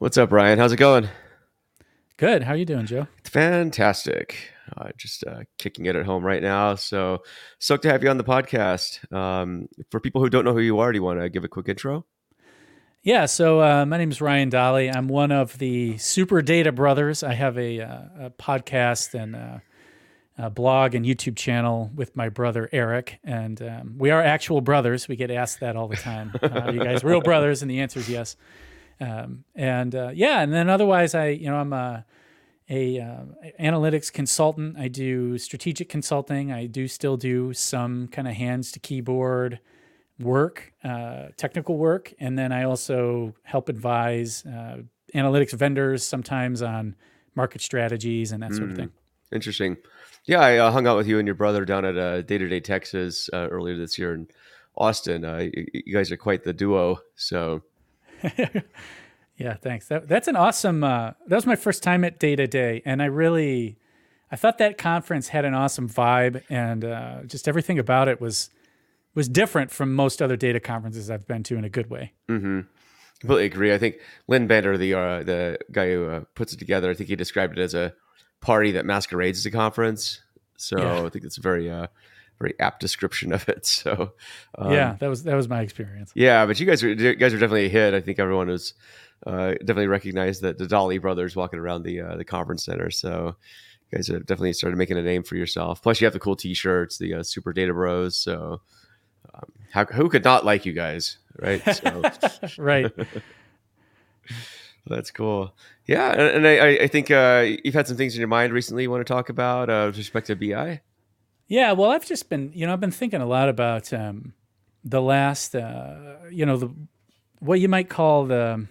What's up, Ryan? How's it going? Good. How are you doing, Joe? Fantastic. Uh, just uh, kicking it at home right now. So stoked to have you on the podcast. Um, for people who don't know who you are, do you want to give a quick intro? Yeah. So uh, my name is Ryan Dolley. I'm one of the Super Data Brothers. I have a, uh, a podcast and uh, a blog and YouTube channel with my brother Eric, and um, we are actual brothers. We get asked that all the time. Uh, you guys real brothers? And the answer is yes. Um, and uh, yeah, and then otherwise, I you know I'm a, a uh, analytics consultant. I do strategic consulting. I do still do some kind of hands to keyboard work, uh, technical work, and then I also help advise uh, analytics vendors sometimes on market strategies and that sort of thing. Interesting. Yeah, I uh, hung out with you and your brother down at uh, Data Day Texas uh, earlier this year in Austin. Uh, you guys are quite the duo. So yeah, thanks. That, that's an awesome. Uh, that was my first time at Data Day, and I really, I thought that conference had an awesome vibe, and uh, just everything about it was was different from most other data conferences I've been to in a good way. Mm-hmm. Completely agree. I think Lynn Bender, the uh, the guy who uh, puts it together, I think he described it as a party that masquerades as a conference. So yeah. I think it's very uh, very apt description of it. So um, yeah, that was that was my experience. Yeah, but you guys are you guys are definitely a hit. I think everyone was uh, definitely recognized that the Dolley brothers walking around the uh, the conference center. So you guys have definitely started making a name for yourself. Plus, you have the cool T-shirts, the uh, Super Data Bros. So um, how, who could not like you guys, right? So, right. That's cool. Yeah, and, and I, I think uh, you've had some things in your mind recently you want to talk about uh, with respect to BI. Yeah, well, I've just been, you know, I've been thinking a lot about um, the last, uh, you know, the what you might call the.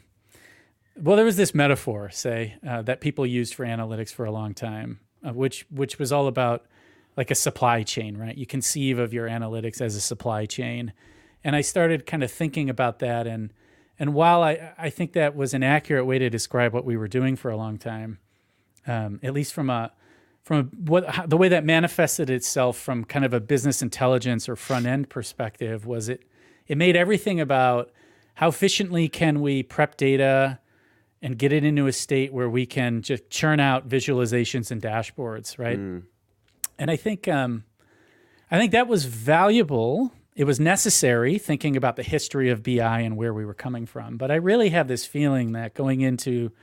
Well, there was this metaphor, say, uh, that people used for analytics for a long time, uh, which which was all about like a supply chain, right? You conceive of your analytics as a supply chain, and I started kind of thinking about that, and and while I I think that was an accurate way to describe what we were doing for a long time, um, at least from a from what the way that manifested itself from kind of a business intelligence or front end perspective was it it made everything about how efficiently can we prep data and get it into a state where we can just churn out visualizations and dashboards, right? Mm. And I think um, I think that was valuable. It was necessary thinking about the history of BI and where we were coming from. But I really have this feeling that going into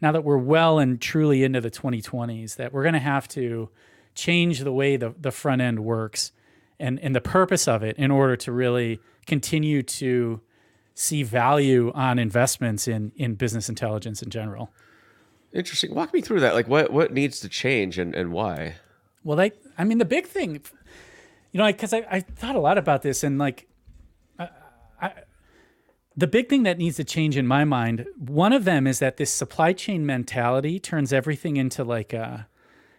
now that we're well and truly into the 2020s, that we're going to have to change the way the, the front end works and, and the purpose of it in order to really continue to see value on investments in, in business intelligence in general. Interesting. Walk me through that. Like what, what needs to change and, and why? Well, like, I mean, the big thing, you know, because I, I thought a lot about this and like, the big thing that needs to change in my mind, one of them is that this supply chain mentality turns everything into like a,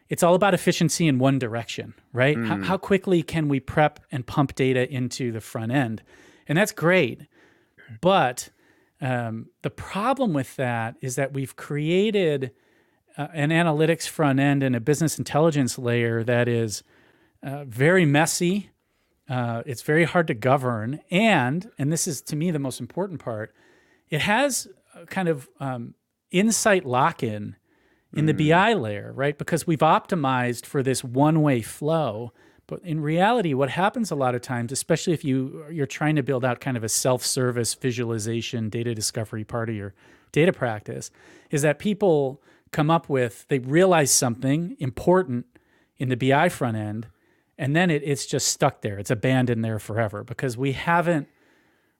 it's all about efficiency in one direction, right? Mm. How, how, quickly can we prep and pump data into the front end? And that's great. But um, the problem with that is that we've created uh, an analytics front end and a business intelligence layer that is uh, very messy, uh, it's very hard to govern, and and this is to me the most important part. It has kind of um, insight lock-in in mm. the BI layer, right? Because we've optimized for this one-way flow. But in reality, what happens a lot of times, especially if you you're trying to build out kind of a self-service visualization data discovery part of your data practice, is that people come up with they realize something important in the BI front end and then it, it's just stuck there. It's abandoned there forever because we haven't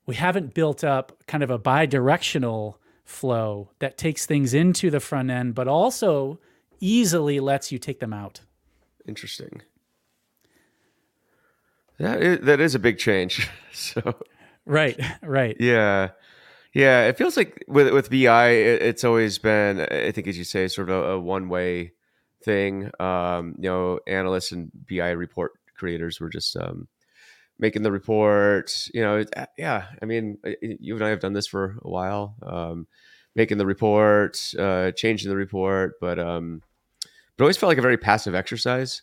we haven't built up kind of a bi-directional flow that takes things into the front end, but also easily lets you take them out. Interesting. That is, that is a big change. so right, right. Yeah. Yeah, it feels like with with BI, it, it's always been, I think, as you say, sort of a, a one way thing. Um, you know, analysts and BI report creators were just um, making the report. You know, uh, yeah. I mean, you and I have done this for a while, um, making the report, uh, changing the report, but um, but always felt like a very passive exercise.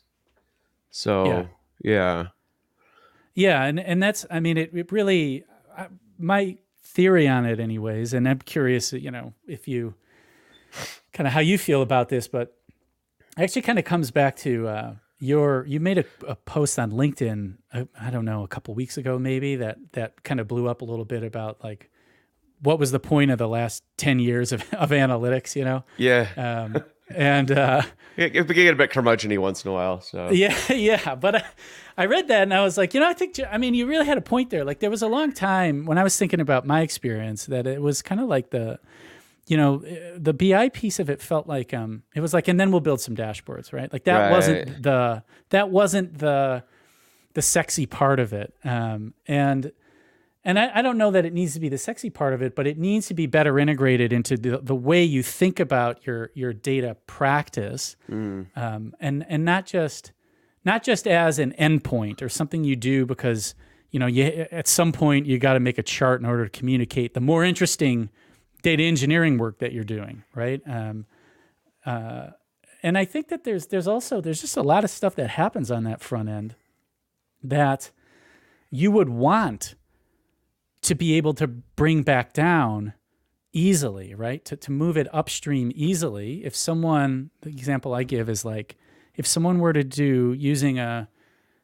So yeah. yeah. Yeah, and and that's I mean it, it really my theory on it, anyways. And I'm curious, you know, if you kind of how you feel about this, but actually kind of comes back to uh, your you made a, a, post on LinkedIn. I, I don't know a couple weeks ago, maybe that that kind of blew up a little bit about like what was the point of the last 10 years of, of analytics, you know? Yeah. Um, and uh, it, get a bit curmudgeony once in a while. So yeah, yeah. But I, I read that and I was like, you know, I think I mean you really had a point there. Like there was a long time when I was thinking about my experience that it was kind of like the, you know, the BI piece of it felt like um it was like, and then we'll build some dashboards, right? Like that right. wasn't the that wasn't the the sexy part of it. Um, and and I, I, don't know that it needs to be the sexy part of it, but it needs to be better integrated into the, the way you think about your your data practice, mm. um, and and not just not just as an endpoint or something you do because you know you at some point you got to make a chart in order to communicate the more interesting data engineering work that you're doing, right? Um, uh, and I think that there's there's also there's just a lot of stuff that happens on that front end that you would want to be able to bring back down easily, right? To, to move it upstream easily. If someone, the example I give is like, if someone were to do using a,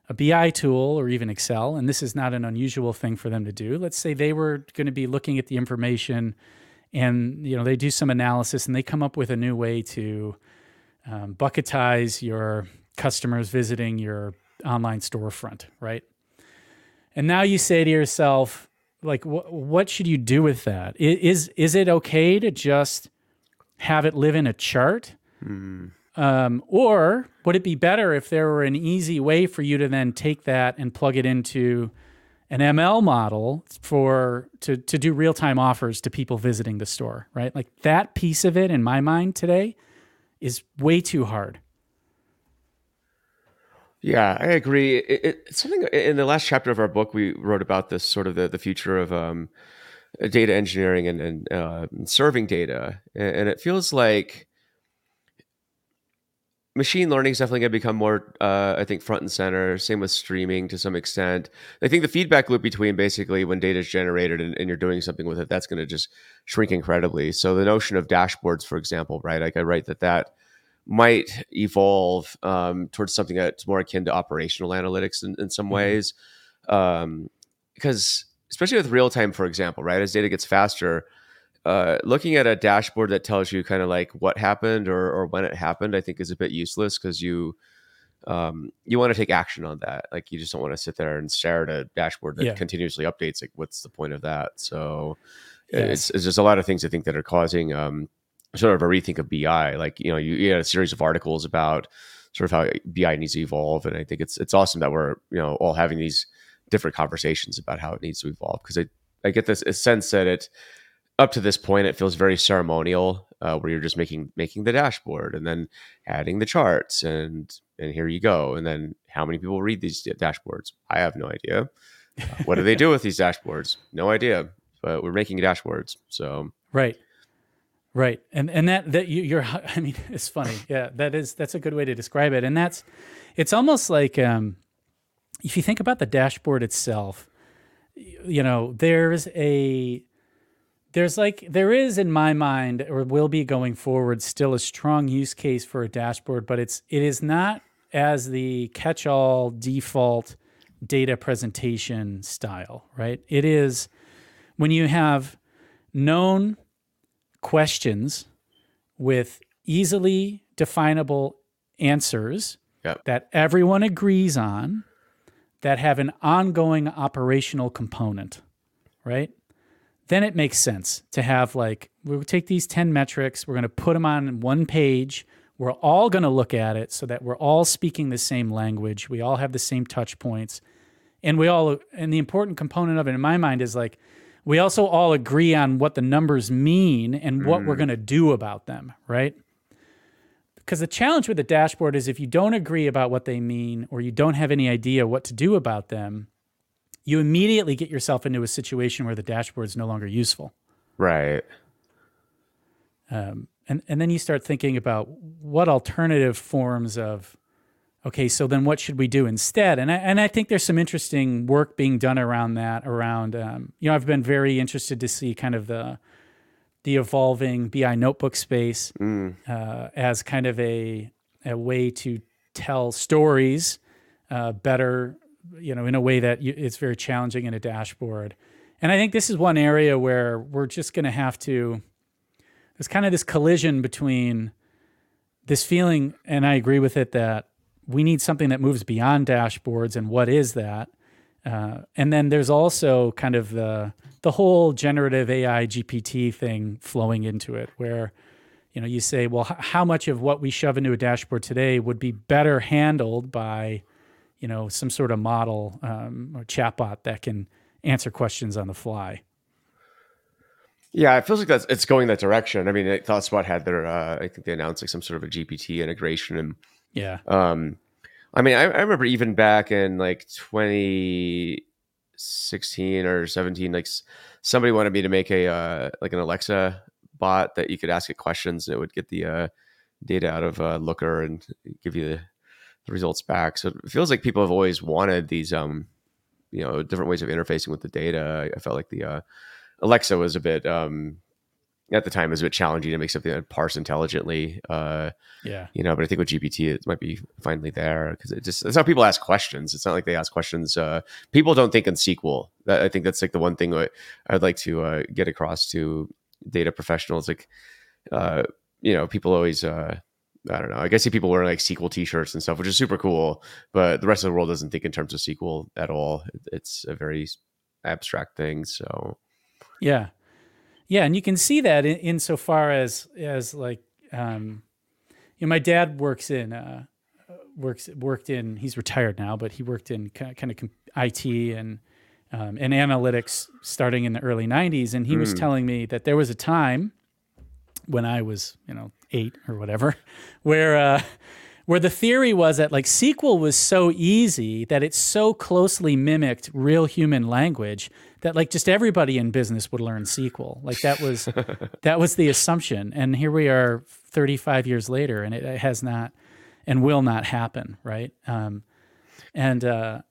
a BI tool or even Excel, and this is not an unusual thing for them to do, let's say they were going to be looking at the information and you know they do some analysis and they come up with a new way to um, bucketize your customers visiting your online storefront, right? And now you say to yourself, like wh- what should you do with that is is it okay to just have it live in a chart mm. um, or would it be better if there were an easy way for you to then take that and plug it into an ml model for to, to do real-time offers to people visiting the store right? Like that piece of it in my mind today is way too hard. Yeah, I agree. It, it, something in the last chapter of our book we wrote about this sort of the, the future of um, data engineering and, and uh, serving data, and, it feels like machine learning is definitely going to become more, uh, I think, front and center. Same with streaming to some extent. I think the feedback loop between basically when data is generated and, and you're doing something with it, that's going to just shrink incredibly. So the notion of dashboards, for example, right? Like I write that that might evolve um, towards something that's more akin to operational analytics in, in some mm-hmm. ways. Um, because especially with real time, for example, right, as data gets faster, uh, looking at a dashboard that tells you kind of like what happened or, or when it happened, I think is a bit useless because you um, you want to take action on that. Like you just don't want to sit there and stare at a dashboard that yeah. continuously updates. Like, what's the point of that? So yes. it's, it's just a lot of things I think that are causing um, sort of a rethink of BI. Like you know, you, you, had a series of articles about sort of how BI needs to evolve, and I think it's it's awesome that we're you know all having these different conversations about how it needs to evolve because I I get this sense that it up to this point it feels very ceremonial uh, where you're just making making the dashboard and then adding the charts and and here you go and then how many people read these dashboards I have no idea. Uh, what do they do with these dashboards? No idea. But we're making dashboards, so right. Right, and and that that you, you're, I mean, it's funny. Yeah, that is that's a good way to describe it. And that's, it's almost like um, if you think about the dashboard itself, you know, there's a there's like there is in my mind or will be going forward still a strong use case for a dashboard, but it's it is not as the catch-all default data presentation style, right? It is when you have known questions with easily definable answers yep. that everyone agrees on that have an ongoing operational component, right? Then it makes sense to have like, we'll take these 10 metrics, we're going to put them on one page. We're all going to look at it so that we're all speaking the same language. We all have the same touch points. And we all, and the important component of it in my mind is like, we also all agree on what the numbers mean and what mm. we're going to do about them, right? Because the challenge with the dashboard is if you don't agree about what they mean or you don't have any idea what to do about them, you immediately get yourself into a situation where the dashboard is no longer useful. Right. Um, and, and then you start thinking about what alternative forms of okay, so then what should we do instead? And I, and I think there's some interesting work being done around that. Around um, you know, I've been very interested to see kind of the the evolving BI notebook space Mm. uh, as kind of a a way to tell stories uh, better, you know, in a way that you, it's very challenging in a dashboard. And I think this is one area where we're just going to have to. There's kind of this collision between this feeling, and I agree with it that we need something that moves beyond dashboards and what is that uh, and then there's also kind of the the whole generative ai gpt thing flowing into it where you know you say well h- how much of what we shove into a dashboard today would be better handled by you know some sort of model um, or chatbot that can answer questions on the fly Yeah, it feels like that's it's going that direction. I mean, ThoughtSpot had their, uh, I think they announced like some sort of a GPT integration, and yeah um, I mean, I, I remember even back in like 2016 or 17, like somebody wanted me to make a uh, like an Alexa bot that you could ask it questions and it would get the uh, data out of uh, Looker and give you the, the results back. So it feels like people have always wanted these, um, you know, different ways of interfacing with the data. I, felt like the uh, Alexa was a bit um, at the time it was a bit challenging to make something that parse intelligently. Uh, yeah you know, but I think with GPT it might be finally there because it just it's how people ask questions. It's not like they ask questions. Uh, people don't think in SQL. That, I think that's like the one thing I'd like to uh, get across to data professionals. Like, uh, you know, people always. Uh, I don't know. I guess see people wearing like SQL T-shirts and stuff, which is super cool. But the rest of the world doesn't think in terms of SQL at all. It's a very abstract thing. So Yeah, yeah, and you can see that in, insofar as as like, um, you know, my dad works in uh, works worked in. He's retired now, but he worked in kind of, IT and um, and analytics starting in the early '90s, and he was Hmm. telling me that there was a time when I was, you know, eight or whatever, where uh, where the theory was that like SQL was so easy that it so closely mimicked real human language that like just everybody in business would learn SQL. Like that was that was the assumption, and here we are, 35 years later, and it, it has not and will not happen, right? Um, and uh,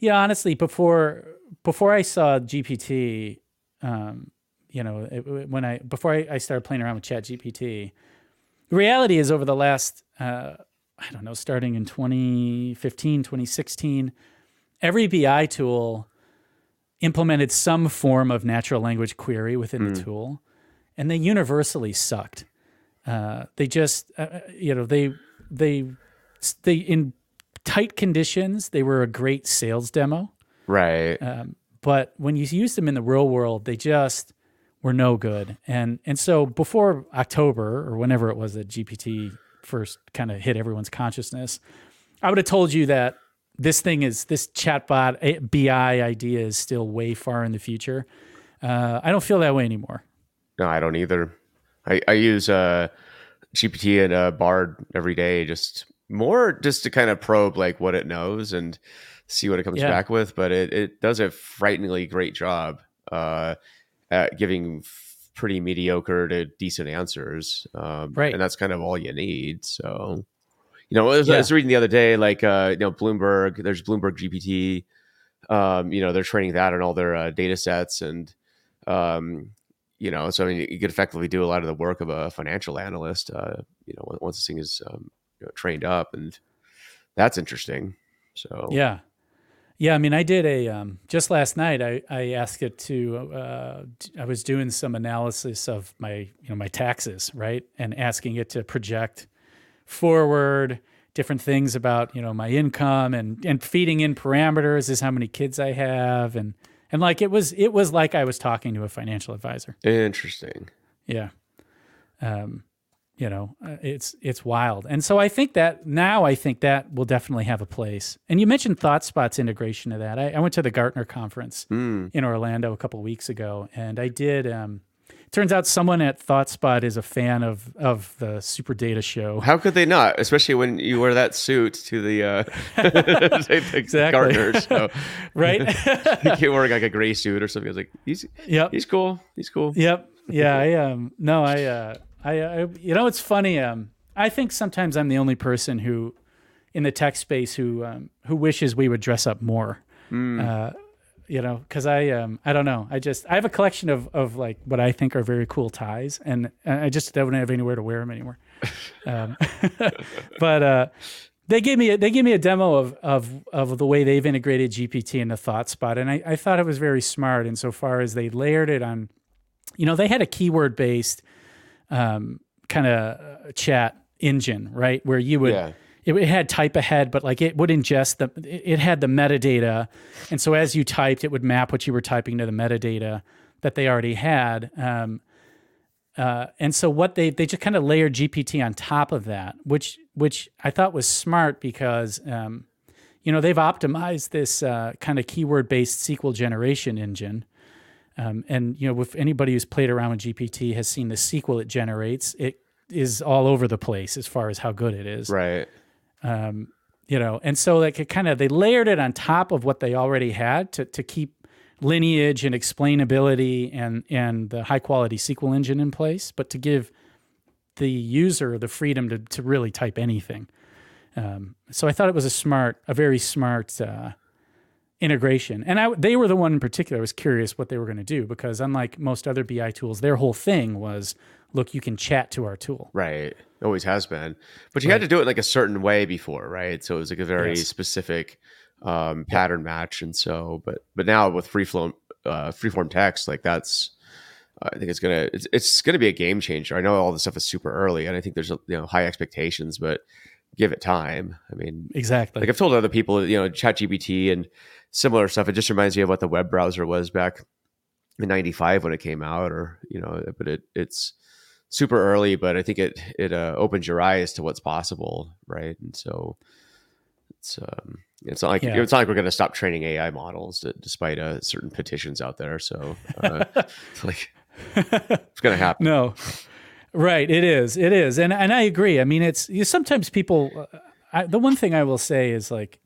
yeah, honestly, before before I saw GPT, um, you know, it, when I before I, I started playing around with Chat GPT, the reality is over the last uh, I don't know, starting in 2015, 2016, every BI tool implemented some form of natural language query within the tool, and they universally sucked. Uh, they just, uh, you know, they they they in tight conditions they were a great sales demo, right, um, but when you use them in the real world, they just were no good. And and so before October or whenever it was that GPT first kind of hit everyone's consciousness, I would have told you that this thing is this chatbot BI idea is still way far in the future. Uh, I don't feel that way anymore. No, I don't either. I, I use uh, GPT and uh, Bard every day, just more just to kind of probe like what it knows and see what it comes Yeah. back with. But it, it does a frighteningly great job uh, at giving f- pretty mediocre to decent answers. Um, Right. And that's kind of all you need. So, you know, I was, I was reading the other day, like, uh, you know, Bloomberg, there's Bloomberg GPT. Um, you know, they're training that on all their uh, data sets and, um, you know, so I mean, you could effectively do a lot of the work of a financial analyst, uh, you know, once this thing is um, you know, trained up, and that's interesting. So Yeah. Yeah, I mean, I did a um, just last night. I, I asked it to. Uh, I was doing some analysis of my you know my taxes, right, and asking it to project forward different things about you know my income and and feeding in parameters is how many kids I have and and like it was it was like I was talking to a financial advisor. interesting. Yeah. Um, you know, uh, it's it's wild. And so I think that now I think that will definitely have a place. And you mentioned ThoughtSpot's integration of that. I, I went to the Gartner conference Mm. in Orlando a couple weeks ago, and I did. Um, turns out someone at ThoughtSpot is a fan of of the Super Data Show. How could they not? Especially when you wear that suit to the uh, the Exactly. Gartner. So Right? you're wearing like a gray suit or something. I was like, he's yep. he's cool. He's cool. Yep. Yeah. I um. No. I. Uh. I. I you know. It's funny. Um. I think sometimes I'm the only person who in the tech space who um, who wishes we would dress up more. Uh, you know, because I um I don't know. I just I have a collection of of like what I think are very cool ties, and I just don't have anywhere to wear them anymore. Um, but uh, they gave me a, they gave me a demo of of of the way they've integrated GPT into ThoughtSpot, and I, I thought it was very smart insofar as they layered it on. You know, they had a keyword based um, kind of chat engine, right, where you would. Yeah. It, it had type ahead, but like it would ingest the, it had the metadata, and so as you typed, it would map what you were typing to the metadata that they already had. Um, uh, and so what they they just kind of layered GPT on top of that, which which I thought was smart because um, you know they've optimized this uh, kind of keyword based SQL generation engine. Um, and you know, if anybody who's played around with GPT has seen the SQL it generates, it is all over the place as far as how good it is. Right. Um, you know, and so like it kind of they layered it on top of what they already had to to keep lineage and explainability and and the high quality SQL engine in place, but to give the user the freedom to to really type anything. Um, so I thought it was a smart, a very smart uh, integration. And I, they were the one in particular. I was curious what they were going to do because unlike most other BI tools, their whole thing was, look, you can chat to our tool. Right. Always has been. But you had to do it like a certain way before, right? So it was like a very Yes. specific um, pattern match. And so, but but now with free flow, uh, freeform text, like that's, I think it's gonna it's, it's gonna be a game changer. I know all this stuff is super early, and I think there's you know high expectations, but give it time. I mean, Exactly. like I've told other people, you know, ChatGPT and similar stuff. It just reminds me of what the web browser was back in '95 when it came out, or you know, but it it's super early, but I think it it uh, opens your eyes to what's possible, right? And so it's um, it's not like Yeah. it's not like we're going to stop training AI models, uh, despite uh, certain petitions out there. So uh, it's like it's going to happen. No, right. It is. It is, and and I agree. I mean, it's you, sometimes people. uh, I, the one thing I will say is like,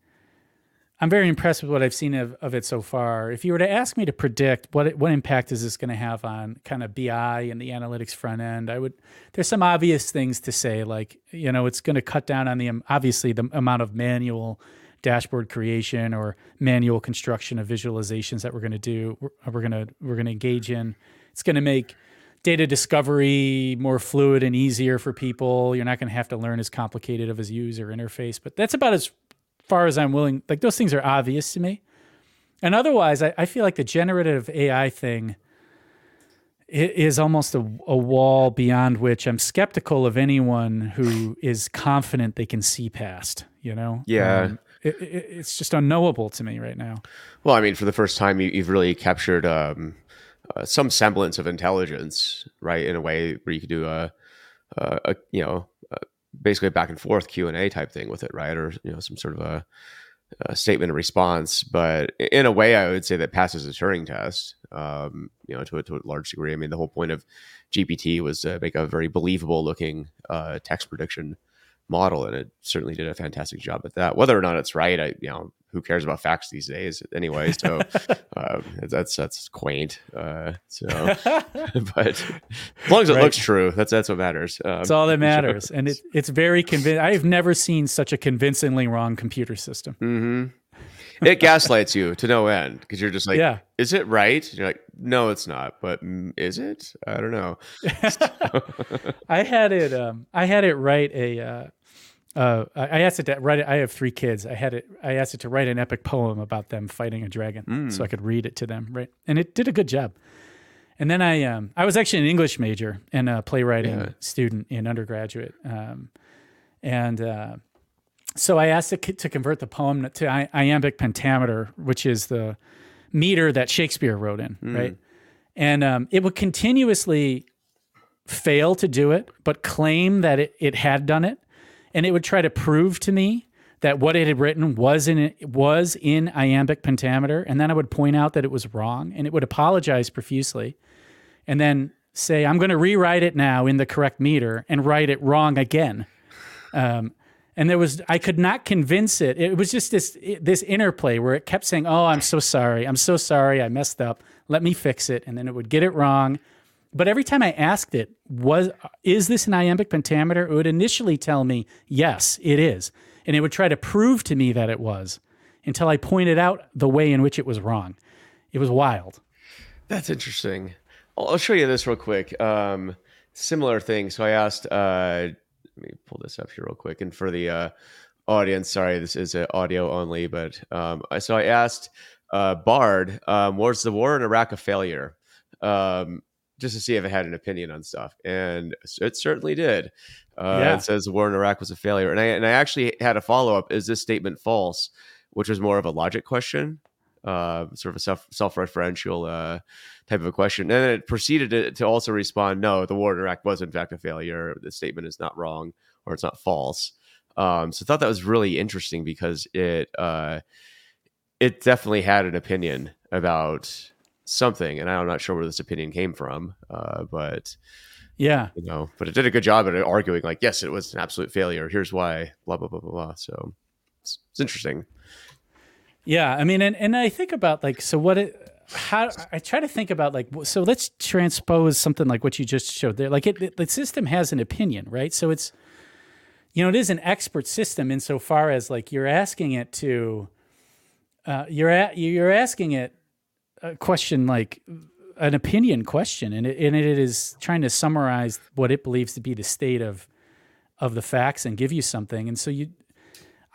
I'm very impressed with what I've seen of, of it so far. If you were to ask me to predict what what impact is this going to have on kind of BI and the analytics front end, I would. There's some obvious things to say, like you know, it's going to cut down on the um, obviously the amount of manual dashboard creation or manual construction of visualizations that we're going to do. We're, we're going to we're going to engage in. It's going to make data discovery more fluid and easier for people. You're not going to have to learn as complicated of a user interface, but that's about as far as I'm willing. Like those things are obvious to me. And otherwise, I, I feel like the generative AI thing is almost a, a wall beyond which I'm skeptical of anyone who is confident they can see past. You know? Yeah. Um, it, it, it's just unknowable to me right now. Well, I mean, for the first time, you, you've really captured um, uh, some semblance of intelligence, right? In a way where you could do a, a, a you know, basically a back and forth Q and A type thing with it, right? Or you know, some sort of a, a statement response. But in a way, I would say that passes a Turing test. Um, you know, to a, to a large degree. I mean, the whole point of GPT was to make a very believable looking uh, text prediction model, and it certainly did a fantastic job at that. Whether or not it's right, I you know who cares about facts these days anyway. So um, that's that's quaint. Uh, so, but as long as it Right. looks true, that's that's what matters. Um, That's all that matters. And it, it's very convincing. I've never seen such a convincingly wrong computer system. hmm It gaslights you to no end because you're just like, yeah. is it right? You're like, no, it's not. But is it? I don't know. I had it. Um, I had it write a. Uh, uh, I asked it to write. I have three kids. I had it. I asked it to write an epic poem about them fighting a dragon, so I could read it to them. Right, and it did a good job. And then I, um, I was actually an English major and a playwriting Yeah. student in undergraduate, um, and uh, so I asked it to convert the poem to I- iambic pentameter, which is the meter that Shakespeare wrote in, right? And um, it would continuously fail to do it, but claim that it, it had done it, and it would try to prove to me that what it had written was in was in iambic pentameter, and then I would point out that it was wrong, and it would apologize profusely, and then say, "I'm going to rewrite it now in the correct meter and write it wrong again." Um, and there was I could not convince it. It was just this this interplay where it kept saying, "Oh, I'm so sorry. I'm so sorry. I messed up. Let me fix it." And then it would get it wrong. But every time I asked it, "Was is this an iambic pentameter?" It would initially tell me, "Yes, it is." and it would try to prove to me that it was until I pointed out the way in which it was wrong. It was wild. That's interesting. I'll, show you this real quick. Um, similar thing. So I asked. Uh, let me pull this up here real quick, and for the uh, audience, sorry, this is uh, audio only, but um, so I asked uh, Bard, um, was the war in Iraq a failure? Um, just to see if it had an opinion on stuff, and it certainly did. Uh, Yeah. It says the war in Iraq was a failure, and I and I actually had a follow up: Is this statement false? Which was more of a logic question, uh, sort of a self self referential uh, type of a question, and then it proceeded to, to also respond: No, the war in Iraq was in fact a failure. The statement is not wrong, or it's not false. Um, so I thought that was really interesting because it uh, it definitely had an opinion about something, and I'm not sure where this opinion came from, uh, but Yeah. you know, but it did a good job at arguing like, yes, it was an absolute failure. Here's why. Blah blah blah blah blah. So it's, it's interesting. Yeah, I mean, and, and I think about like, so what it, how I try to think about like, so let's transpose something like what you just showed there. Like, it, it the system has an opinion, right? So it's, you know, it is an expert system insofar as like you're asking it to, uh, you're at you're asking it a question like an opinion question, and it, and it is trying to summarize what it believes to be the state of of the facts and give you something, and so you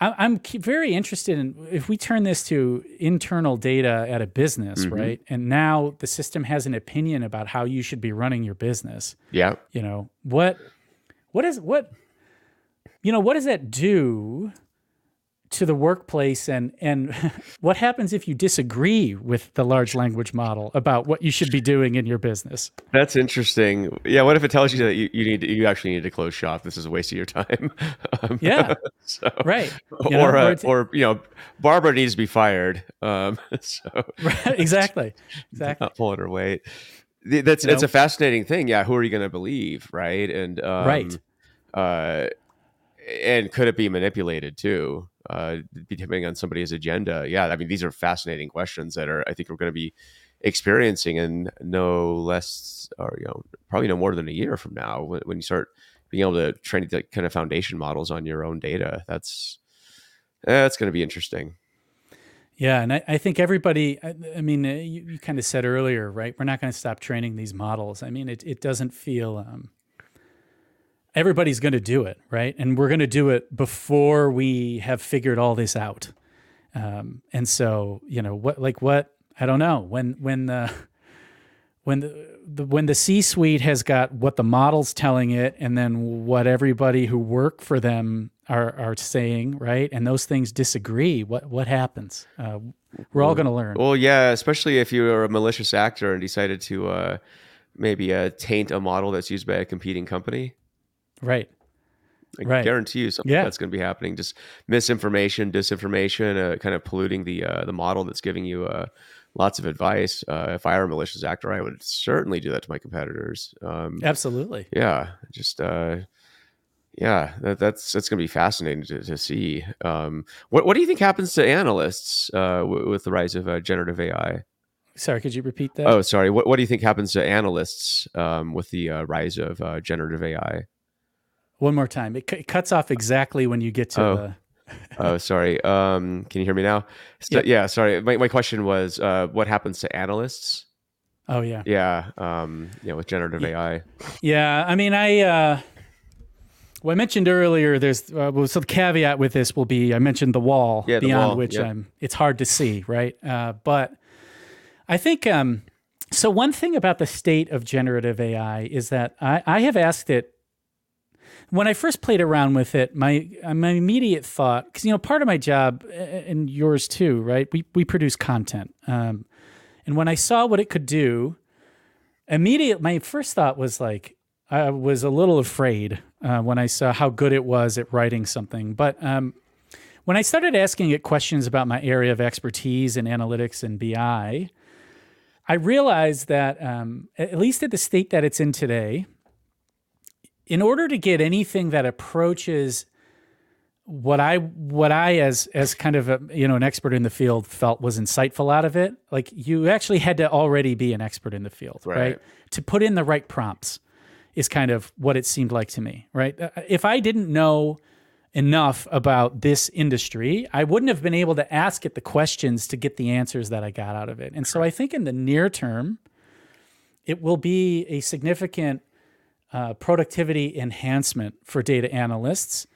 I- I'm very interested in if we turn this to internal data at a business, mm-hmm. right? And now the system has an opinion about how you should be running your business. Yeah. You know what? What is what? You know what does that do to the workplace? And and what happens if you disagree with the large language model about what you should be doing in your business? That's interesting. Yeah. What if it tells you that you, you need to, you actually need to close shop? This is a waste of your time. Um, Yeah, so, right. You know, or uh, or you know, Barbara needs to be fired. Um, so Right, exactly, exactly. not pulling her weight. That's You it's know? a fascinating thing. Yeah, who are you going to believe, right? And um, Right. uh, and could it be manipulated too? Uh, depending on somebody's agenda. Yeah, I mean, these are fascinating questions that are I think we're going to be experiencing in no less or you know probably no more than a year from now when, when you start being able to train the kind of foundation models on your own data. That's that's going to be interesting. Yeah, and I, I think everybody. I, I mean, uh, you, you kind of said earlier, right? We're not going to stop training these models. I mean, it it doesn't feel. Um, everybody's going to do it, right? And we're going to do it before we have figured all this out. Um, and so, you know, what like what I don't know when when the when the, the when the C-suite has got what the model's telling it, and then what everybody who work for them are are saying, right? And those things disagree. What what happens? Uh, we're all going to learn. Well, yeah, especially if you are a malicious actor and decided to uh, maybe uh, taint a model that's used by a competing company. Right. I Right. guarantee you something Yeah. that's going to be happening. Just misinformation, disinformation, uh, kind of polluting the uh, the model that's giving you uh, lots of advice. Uh, if I were a malicious actor, I would certainly do that to my competitors. Um, Absolutely. yeah, just uh, yeah, that, that's that's going to be fascinating to, to see. Um, what what do you think happens to analysts uh, w- with the rise of uh, generative AI? Sorry, could you repeat that? Oh, sorry. What what do you think happens to analysts um, with the uh, rise of uh, generative AI? One more time. It, cu- it cuts off exactly when you get to Oh. the. Oh, sorry. Um, can you hear me now? So, Yep. Yeah, sorry. My, my question was, uh, what happens to analysts? Oh yeah. Yeah, um, you know, with generative AI. Yeah, I mean, I uh, well, I mentioned earlier. There's uh, well, so the caveat with this will be I mentioned the wall Yeah, the beyond wall, which yeah. um, it's hard to see, right? Uh, but I think um, so. One thing about the state of generative AI is that I, I have asked it when I first played around with it. My uh, my immediate thought, because you know, part of my job uh, and yours too, right? We we produce content, um, and when I saw what it could do, immediate my first thought was like I was a little afraid uh, when I saw how good it was at writing something. But um, when I started asking it questions about my area of expertise in analytics and BI, I realized that um, at least at the state that it's in today, in order to get anything that approaches what I what I as as kind of a you know an expert in the field felt was insightful out of it, like you actually had to already be an expert in the field, right? Right. To put in the right prompts is kind of what it seemed like to me, right? Uh, If I didn't know enough about this industry, I wouldn't have been able to ask it the questions to get the answers that I got out of it. And so I think in the near term, it will be a significant uh, productivity enhancement for data analysts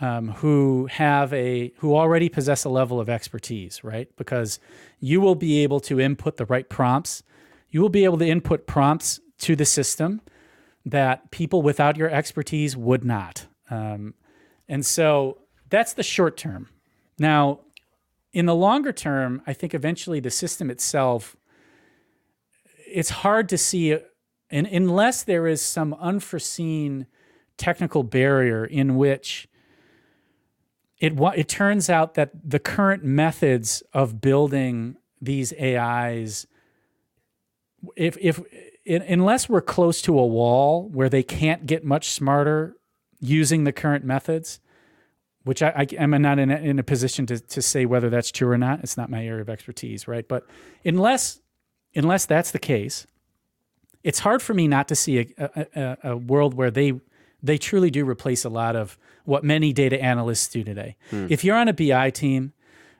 um, who have a who already possess a level of expertise, right? Because you will be able to input the right prompts. You will be able to input prompts to the system that people without your expertise would not. Um, and so that's the short term. Now, in the longer term, I think eventually the system itself, it's hard to see, and unless there is some unforeseen technical barrier in which it it turns out that the current methods of building these AIs, if if unless we're close to a wall where they can't get much smarter using the current methods, which I, I am not in a, in a position to, to say whether that's true or not. It's not my area of expertise, right? But unless unless that's the case, it's hard for me not to see a, a, a world where they they truly do replace a lot of what many data analysts do today. Hmm. If you're on a BI team,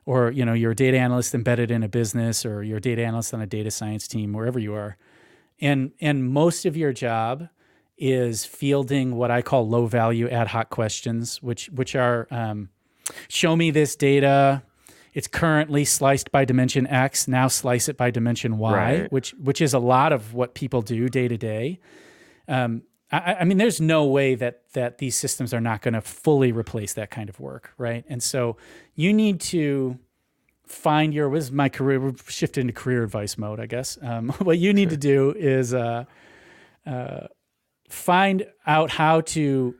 or you know you're a data analyst embedded in a business, or you're a data analyst on a data science team, wherever you are, and and most of your job is fielding what I call low value ad hoc questions, which which are um, show me this data. It's currently sliced by dimension X. Now slice it by dimension Y, right. which which is a lot of what people do day to day. Um, I, I, mean, there's no way that that these systems are not going to fully replace that kind of work, right? And so you need to find your. This is my career. Shifting into career advice mode, I guess. Um, what you need sure. to do is. Uh, uh, find out how to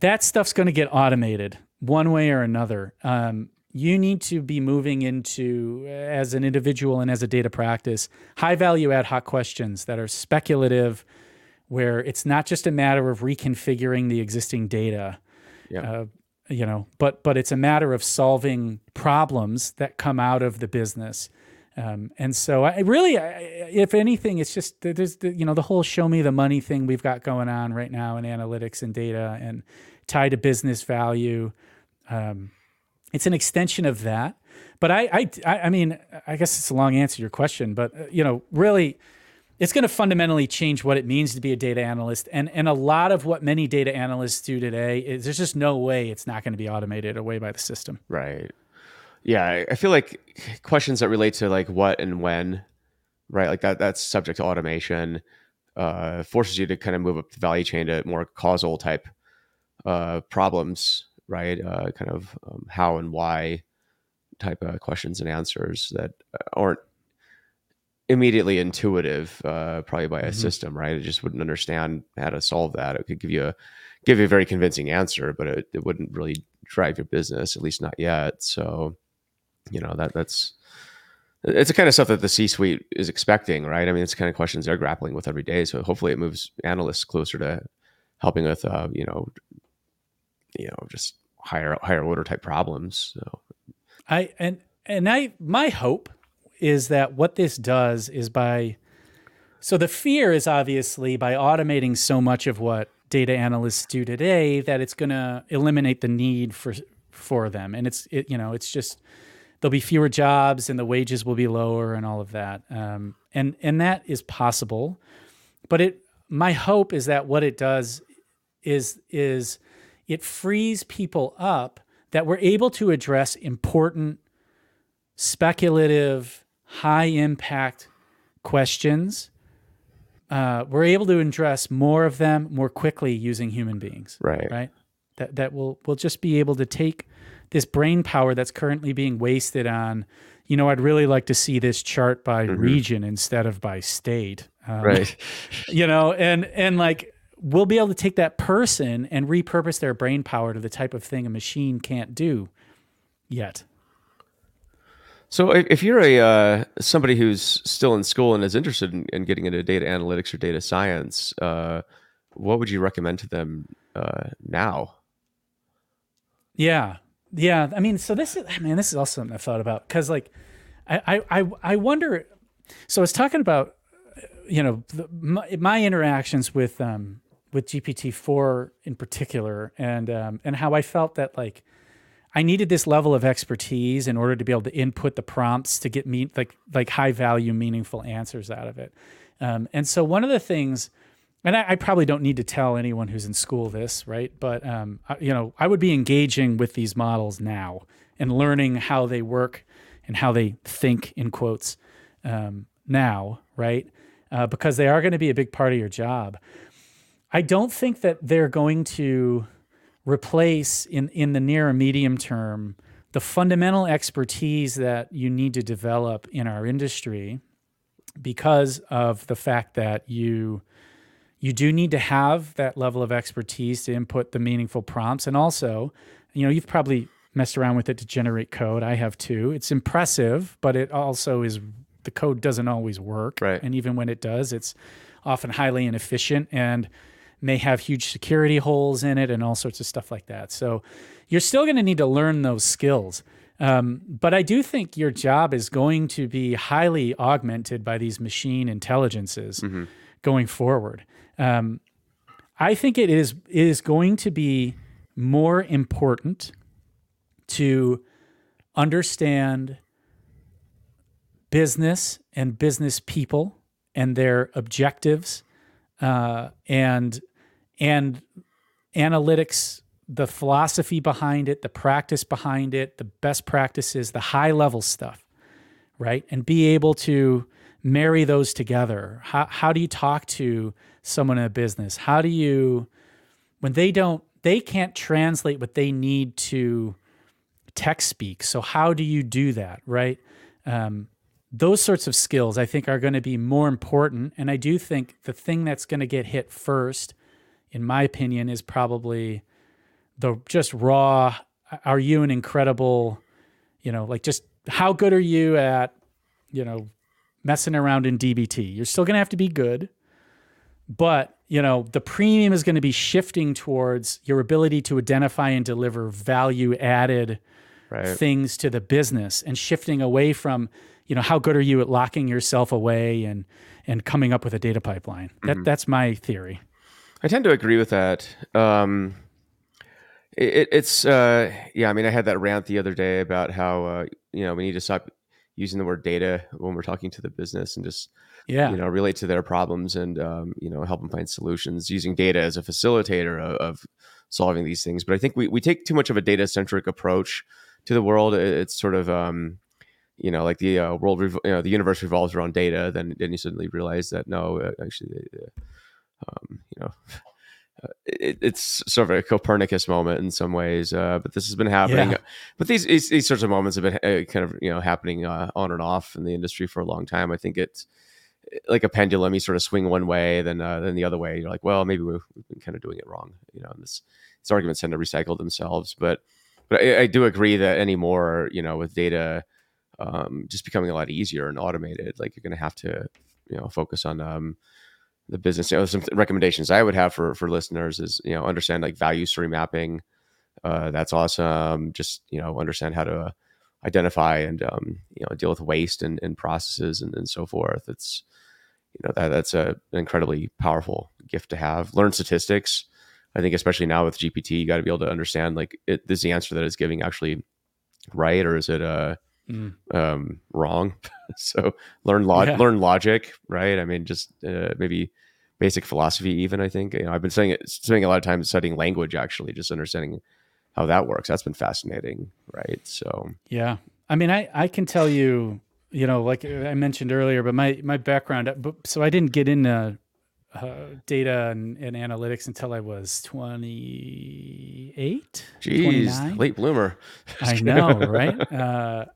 that stuff's going to get automated one way or another um, you need to be moving into as an individual and as a data practice high value ad hoc questions that are speculative where it's not just a matter of reconfiguring the existing data yeah. Uh, you know but but it's a matter of solving problems that come out of the business um, and so I really, I, if anything, it's just there's the, you know the whole show me the money thing we've got going on right now in analytics and data and tied to business value. Um, it's an extension of that. But I, I, I mean, I guess it's a long answer to your question, but uh, you know, really, it's going to fundamentally change what it means to be a data analyst. And and a lot of what many data analysts do today is there's just no way it's not going to be automated away by the system. Right yeah, I feel like questions that relate to like what and when, right? Like that that's subject to automation, uh, forces you to kind of move up the value chain to more causal type uh, problems, right? Uh, kind of um, how and why type of questions and answers that aren't immediately intuitive, uh, probably by a mm-hmm. system, right? It just wouldn't understand how to solve that. It could give you a give you a very convincing answer, but it, it wouldn't really drive your business, at least not yet. So you know that that's it's the kind of stuff that the C-suite is expecting, right? I mean, it's the kind of questions they're grappling with every day. So hopefully, it moves analysts closer to helping with, uh, you know, you know, just higher higher order type problems. So, I and and I my hope is that what this does is by so the fear is obviously by automating so much of what data analysts do today that it's going to eliminate the need for for them, and it's it you know it's just there'll be fewer jobs and the wages will be lower and all of that. Um, and and that is possible, but it my hope is that what it does is is it frees people up that we're able to address important, speculative, high impact questions. Uh, we're able to address more of them more quickly using human beings. Right. Right. That that will will just be able to take this brain power that's currently being wasted on you know i'd really like to see this chart by mm-hmm. region instead of by state um, right you know and and like we'll be able to take that person and repurpose their brain power to the type of thing a machine can't do yet. So if you're a uh, somebody who's still in school and is interested in, in getting into data analytics or data science uh, what would you recommend to them uh, now? Yeah. Yeah, I mean, so this is man, this is also something I've thought about because like, I I I wonder. So I was talking about, you know, the, my, my, interactions with um with GPT four in particular, and um, and how I felt that like I needed this level of expertise in order to be able to input the prompts to get me like like high value, meaningful answers out of it. Um, and so one of the things, and I, I, probably don't need to tell anyone who's in school this, right? But um, I, you know, I would be engaging with these models now and learning how they work and how they think in quotes um, now, right? Uh, because they are going to be a big part of your job. I don't think that they're going to replace in in the near and medium term the fundamental expertise that you need to develop in our industry because of the fact that you you do need to have that level of expertise to input the meaningful prompts. And also you know you've probably messed around with it to generate code. I have too. It's impressive but it also is the code doesn't always work. Right. and even when it does it's often highly inefficient. And may have huge security holes in it and all sorts of stuff like that. So you're still going to need to learn those skills. Um, but I do think your job is going to be highly augmented by these machine intelligences mm-hmm. going forward. Um, I think it is it is going to be more important to understand business and business people and their objectives uh, and and analytics, the philosophy behind it, the practice behind it, the best practices, the high level stuff, right? And be able to marry those together. How how do you talk to someone in a business? How do you when they don't they can't translate what they need to tech speak. So how do you do that, right? Um, those sorts of skills I think are going to be more important. And I do think the thing that's going to get hit first, in my opinion, is probably the just raw are you an incredible, you know, like just how good are you at, you know, messing around in DBT? You're still going to have to be good, but, you know, the premium is going to be shifting towards your ability to identify and deliver value added right. things to the business and shifting away from you know how good are you at locking yourself away and and coming up with a data pipeline that mm-hmm. that's my theory i tend to agree with that. Um it, it's uh yeah i mean i had that rant the other day about how uh you know we need to stop using the word data when we're talking to the business and just yeah. you know relate to their problems and um, you know help them find solutions using data as a facilitator of, of solving these things. But i think we, we take too much of a data centric approach to the world. It's sort of um, you know, like the uh, world, revo- you know, the universe revolves around data, then then you suddenly realize that no, uh, actually, uh, um, you know, uh, it, it's sort of a Copernicus moment in some ways. Uh, but this has been happening. Yeah. But these, these, these sorts of moments have been uh, kind of you know happening on and off in the industry for a long time. I think it's like a pendulum. You sort of swing one way, then then the other way. You're like, well, maybe we've, we've been kind of doing it wrong. You know, and this these arguments tend to recycle themselves. But but I, I do agree that anymore, you know, with data um, just becoming a lot easier and automated. Like you're going to have to, you know, focus on um, the business. You know, some recommendations I would have for for listeners is you know understand like value stream mapping. Uh, that's awesome. Just you know understand how to identify and um, you know deal with waste and, and processes and, and so forth. It's you know that that's a, an incredibly powerful gift to have. Learn statistics. I think especially now with GPT, you got to be able to understand like it, is the answer that it's giving actually right or is it uh mm. um, wrong. so learn log- yeah. learn logic, right? I mean, just uh, maybe basic philosophy. Even I think you know I've been saying it, spending a lot of time studying language, actually, just understanding how that works. That's been fascinating, right? So yeah, I mean, I I can tell you, you know, like I mentioned earlier, but my my background, so I didn't get into uh, data and, and, analytics until I was 28. Jeez, 29. late bloomer. I know, right? Uh,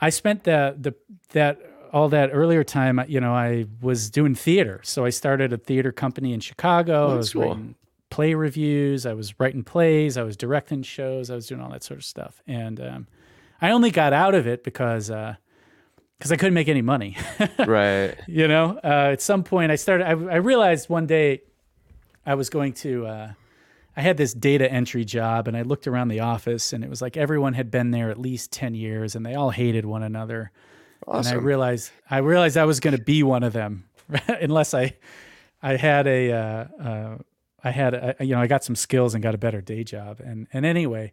I spent the, the, that, all that earlier time, you know, I was doing theater. So I started a theater company in Chicago. Oh, I was cool. writing play reviews. I was writing plays. I was directing shows. I was doing all that sort of stuff. And um, I only got out of it because uh, because I couldn't make any money. right. You know, uh, at some point I started, I, I, realized one day I was going to, uh, I had this data entry job and I looked around the office and it was like everyone had been there at least 10 years and they all hated one another. Awesome. And I realized, I realized I was going to be one of them unless I, I had a, uh, uh, I had a, you know I got some skills and got a better day job. And and anyway,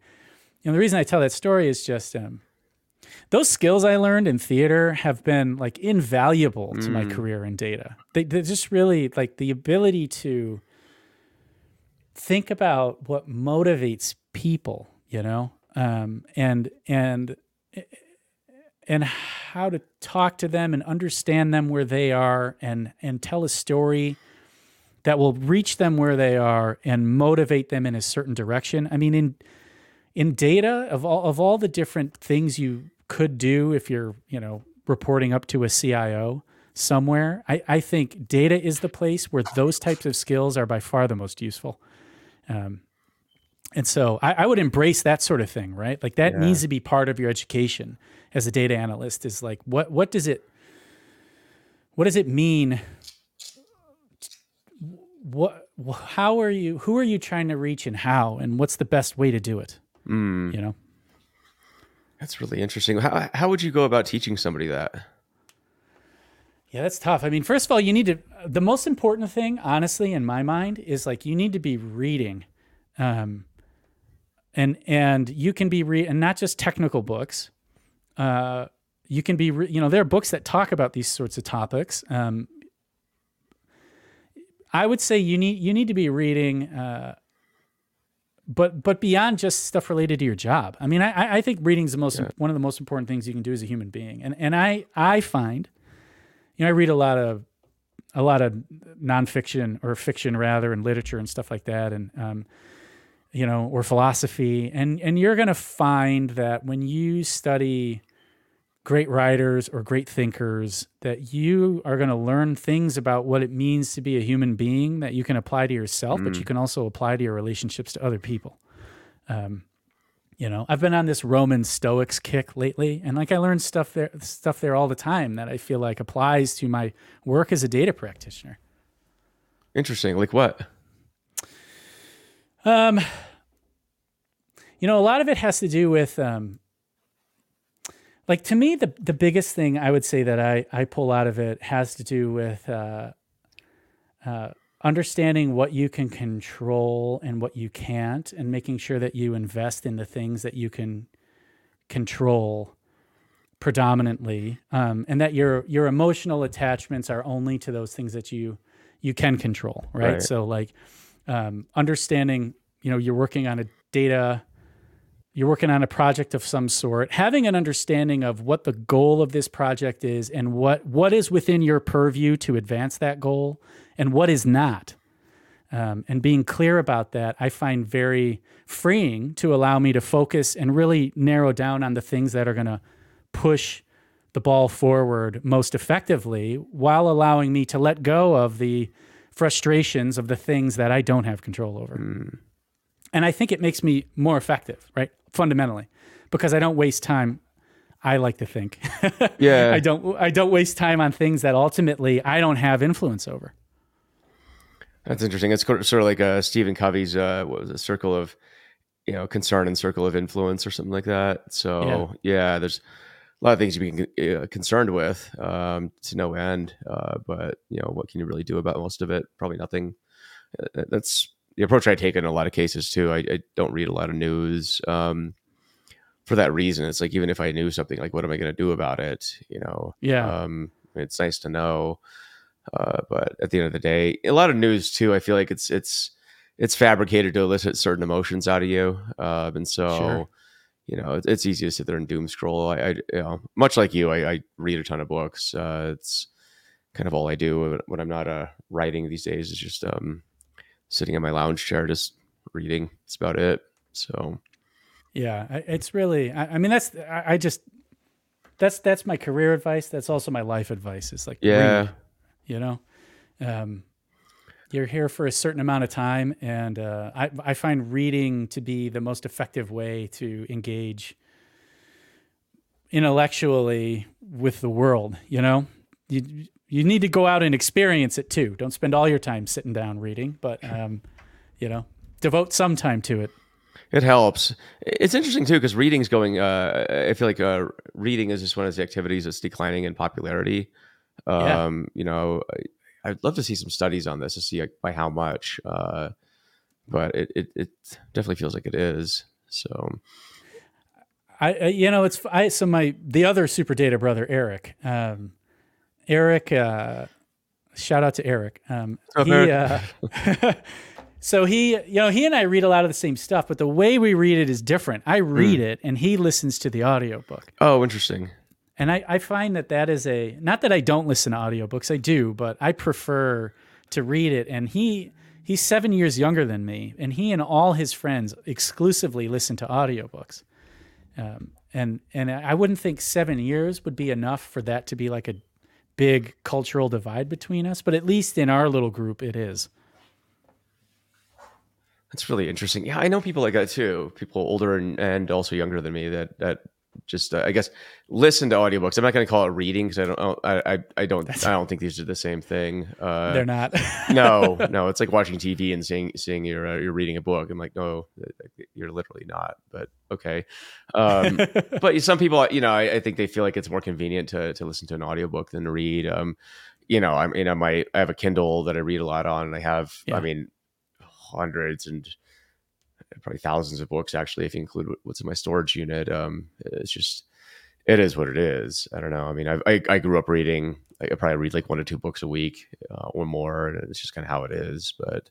you know the reason I tell that story is just um, those skills I learned in theater have been like invaluable to my Mm. career in data. They they just really like the ability to think about what motivates people, you know, um, and and and how to talk to them and understand them where they are and and tell a story that will reach them where they are and motivate them in a certain direction. I mean in in data of all of all the different things you could do if you're, you know, reporting up to a CIO somewhere, I, I think data is the place where those types of skills are by far the most useful. Um, and so I, I would embrace that sort of thing, right? Like that Yeah. needs to be part of your education as a data analyst is like what what does it what does it mean what how are you who are you trying to reach and how and what's the best way to do it Mm. you know That's really interesting. How how would you go about teaching somebody that? yeah that's tough i mean first of all you need to the most important thing honestly in my mind is like you need to be reading um and and you can be re- and not just technical books uh you can be re- you know there are books that talk about these sorts of topics um i would say you need you need to be reading uh but but beyond just stuff related to your job. I mean i I- think reading is the most one of the most important things you can do as a human being. And and i i find you know i read a lot of a lot of nonfiction or fiction rather and literature and stuff like that and um you know or philosophy. And and you're going to find that when you study great writers or great thinkers that you are going to learn things about what it means to be a human being that you can apply to yourself but you can also apply to your relationships to other people um, you know i've been on this roman stoics kick lately and like i learned stuff there stuff there all the time that i feel like applies to my work as a data practitioner Interesting. Like what? Um, you know, a lot of it has to do with, um, like to me, the the biggest thing I would say that I I pull out of it has to do with uh, uh, understanding what you can control and what you can't, and making sure that you invest in the things that you can control predominantly, um, and that your your emotional attachments are only to those things that you you can control, right? Right. So like um, understanding, you know, you're working on a data, you're working on a project of some sort, having an understanding of what the goal of this project is and what what is within your purview to advance that goal and what is not. Um, and being clear about that, I find very freeing to allow me to focus and really narrow down on the things that are going to push the ball forward most effectively while allowing me to let go of the frustrations of the things that I don't have control over. And I think it makes me more effective, right? Fundamentally, because I don't waste time. I like to think. Yeah. I don't I don't waste time on things that ultimately I don't have influence over. That's interesting. It's sort of like uh, Stephen Covey's uh, what was it, circle of you know concern and circle of influence or something like that. So yeah, there's a lot of things you be uh, concerned with um, to no end. Uh, but you know, what can you really do about most of it? Probably nothing. Uh, That's the approach I take in a lot of cases too. I, I don't read a lot of news um, for that reason. It's like even if I knew something, like what am I going to do about it? You know, Yeah. um, it's nice to know. Uh, but at the end of the day, a lot of news too. I feel like it's it's it's fabricated to elicit certain emotions out of you, uh, and so Sure. you know it's, it's easy to sit there and doom scroll. I, I you know, much like you, I, I read a ton of books. Uh, it's kind of all I do when I'm not uh, writing these days. Is just um, sitting in my lounge chair, just reading. That's about it. So Yeah, it's really. I, I mean, that's. I, I just. That's that's my career advice. That's also my life advice. It's like yeah, read, you know, um, you're here for a certain amount of time, and uh, I I find reading to be the most effective way to engage intellectually with the world. You know, you you need to go out and experience it too. Don't spend all your time sitting down reading, but um, you know, devote some time to it. It helps. It's interesting too because reading's going. Uh, I feel like uh, reading is just one of the activities that's declining in popularity. Yeah. Um, You know, I'd love to see some studies on this to see like, by how much. Uh, but it, it, it definitely feels like it is. So I, I you know it's I so my the other super data brother Eric um, Eric uh, shout out to Eric. Um, Oh, he Eric. uh, so he you know he and I read a lot of the same stuff but the way we read it is different. I read it and he listens to the audiobook. Oh, interesting. and I, I find that that is a not that I don't listen to audiobooks I do but I prefer to read it. And he he's seven years younger than me and he and all his friends exclusively listen to audiobooks. Um, and and I wouldn't think seven years would be enough for that to be like a big cultural divide between us, but at least in our little group, it is. That's really interesting. Yeah, I know people like that too. People older and, and also younger than me that that just uh, I guess listen to audiobooks. I'm not going to call it reading because I don't I, I I don't I don't think these are the same thing. Uh, They're not. no, no, it's like watching TV and seeing seeing you're uh, you're reading a book. I'm like, no, you're literally not. But okay, um, but some people, you know, I, I think they feel like it's more convenient to to listen to an audiobook than to read. Um, you know, I'm you know my I have a Kindle that I read a lot on, and I have Yeah. I mean hundreds and probably thousands of books actually if you include what's in my storage unit. Um, it's just it is what it is. I don't know. I mean, I I, I grew up reading. I probably read like one or two books a week uh, or more, and it's just kind of how it is. But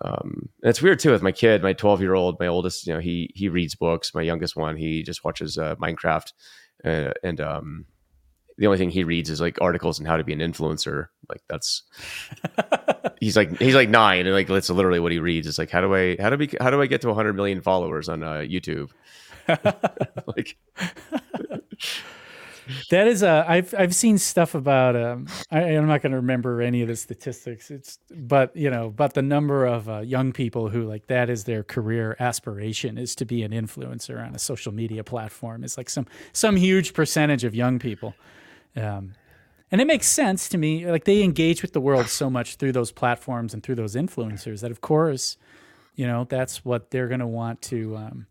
um, and it's weird too with my kid, my 12 year old, my oldest. You know, he he reads books. My youngest one, he just watches uh, Minecraft, uh, and um, the only thing he reads is like articles on how to be an influencer. Like that's he's like he's like nine, and like that's literally what he reads. It's like how do I how do we how do I get to 100 million followers on uh, YouTube? like that is a I've I've seen stuff about um I, I'm not going to remember any of the statistics it's but you know but the number of uh, young people who like that is their career aspiration is to be an influencer on a social media platform is like some some huge percentage of young people um and it makes sense to me like they engage with the world so much through those platforms and through those influencers that of course you know that's what they're going to want to um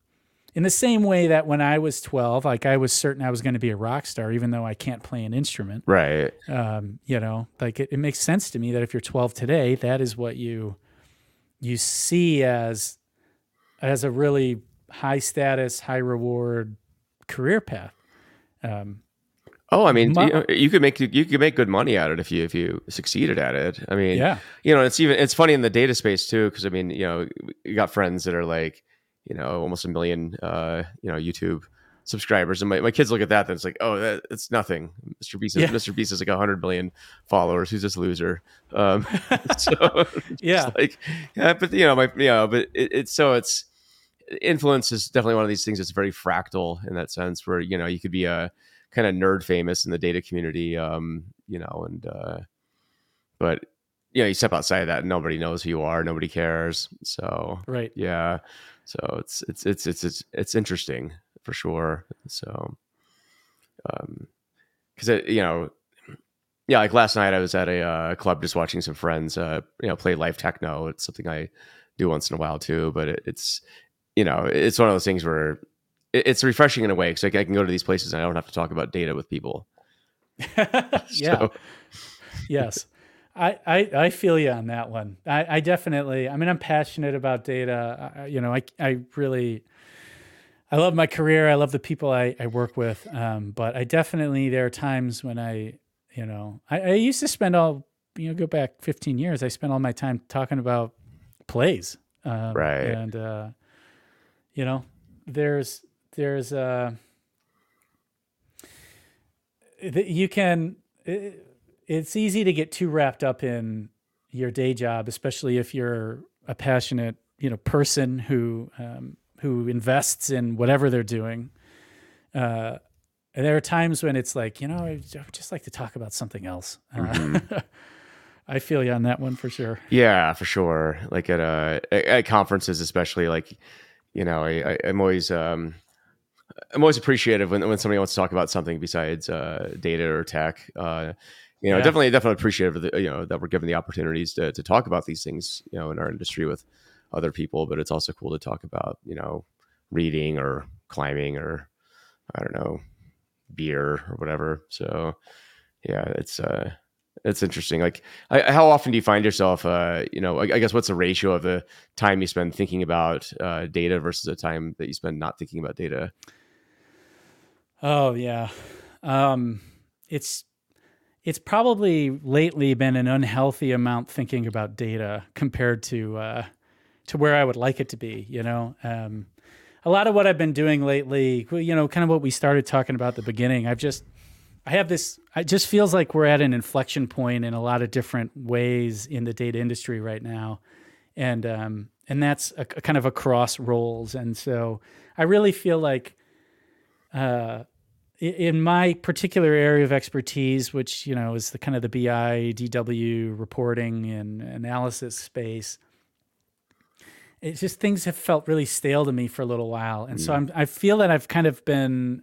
in the same way that when I was 12, like I was certain I was going to be a rock star, even though I can't play an instrument. right. Um, you know, like it, it makes sense to me that if you're 12 today, that is what you you see as as a really high status, high reward career path. Um, Oh, I mean, you, you could make you could make good money at it if you if you succeeded at it. I mean, yeah, you know, it's even it's funny in the data space too because I mean, you know, you got friends that are like, you know, almost a million, uh, you know, YouTube subscribers, and my, my kids look at that and it's like, oh, that, it's nothing. Mr. Beast, is, Yeah. Mr. Beast is like hundred million followers. Who's this loser? Um, so yeah, like, yeah, but you know, my, you know, but it, it's so it's influence is definitely one of these things that's very fractal in that sense, where you know you could be a kind of nerd famous in the data community, um, you know, and uh, but you know, you step outside of that, and nobody knows who you are, nobody cares. So right. yeah, so it's it's it's it's it's, it's interesting for sure. So, um, because it you know. Yeah, like last night I was at a uh, club just watching some friends, uh, you know, play live techno. It's something I do once in a while too, but it, it's, you know, it's one of those things where it's refreshing in a way because I can go to these places and I don't have to talk about data with people. yeah. Yes. I, I, I feel you on that one. I, I definitely, I mean, I'm passionate about data. I, you know, I, I really, I love my career. I love the people I, I work with. Um, but I definitely, there are times when I, you know, I, I used to spend all, you know, go back 15 years. I spent all my time talking about plays. Um, Right. And, uh, you know, there's, there's, a th- you can, it, it's easy to get too wrapped up in your day job, especially if you're a passionate, you know, person who um, who invests in whatever they're doing. Uh, and there are times when it's like, you know, I just like to talk about something else. Uh, I feel you on that one for sure. yeah, for sure. Like at uh at, conferences, especially like, you know, I, I I'm always um I'm always appreciative when when somebody wants to talk about something besides uh data or tech. Uh, you know, Yeah. definitely definitely appreciative the, you know that we're given the opportunities to to talk about these things, you know, in our industry with other people. But it's also cool to talk about, you know, reading or climbing or I don't know, beer or whatever. So yeah, it's uh it's interesting. Like, I, how often do you find yourself, uh, you know, I, I, guess what's the ratio of the time you spend thinking about uh, data versus the time that you spend not thinking about data? Oh yeah, um, it's it's probably lately been an unhealthy amount thinking about data compared to uh, to where I would like it to be. You know, um, a lot of what I've been doing lately, you know, kind of what we started talking about at the beginning. I've just I have this. It just feels like we're at an inflection point in a lot of different ways in the data industry right now, and um, and that's a, a kind of across roles. And so I really feel like, uh, in my particular area of expertise, which you know is the kind of the BI, DW reporting and analysis space, it's just things have felt really stale to me for a little while, and mm. so I'm, I feel that I've kind of been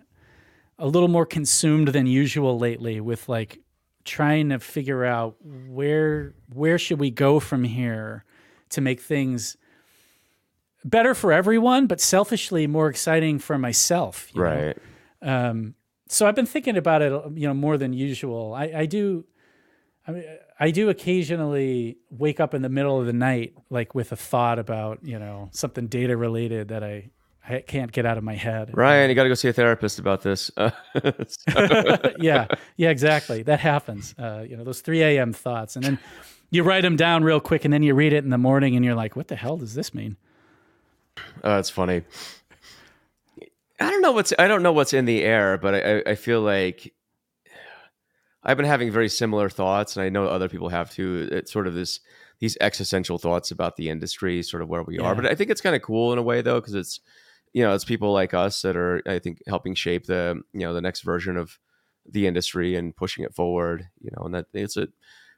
a little more consumed than usual lately with like trying to figure out where where should we go from here to make things better for everyone, but selfishly more exciting for myself. right. Um, so I've been thinking about it, you know, more than usual. I, I do, I mean, I do occasionally wake up in the middle of the night, like with a thought about, you know, something data related that I I can't get out of my head. Ryan, you got to go see a therapist about this. yeah, yeah, exactly. That happens. Uh, you know, those 3 a.m. thoughts. And then you write them down real quick and then you read it in the morning and you're like, what the hell does this mean? Oh, that's funny. I don't know what's I don't know what's in the air, but I, I feel like I've been having very similar thoughts, and I know other people have too. It's sort of this these existential thoughts about the industry, sort of where we yeah. are. But I think it's kind of cool in a way though, because it's you know, it's people like us that are, I think, helping shape the, you know, the next version of the industry and pushing it forward. You know, and that it's a,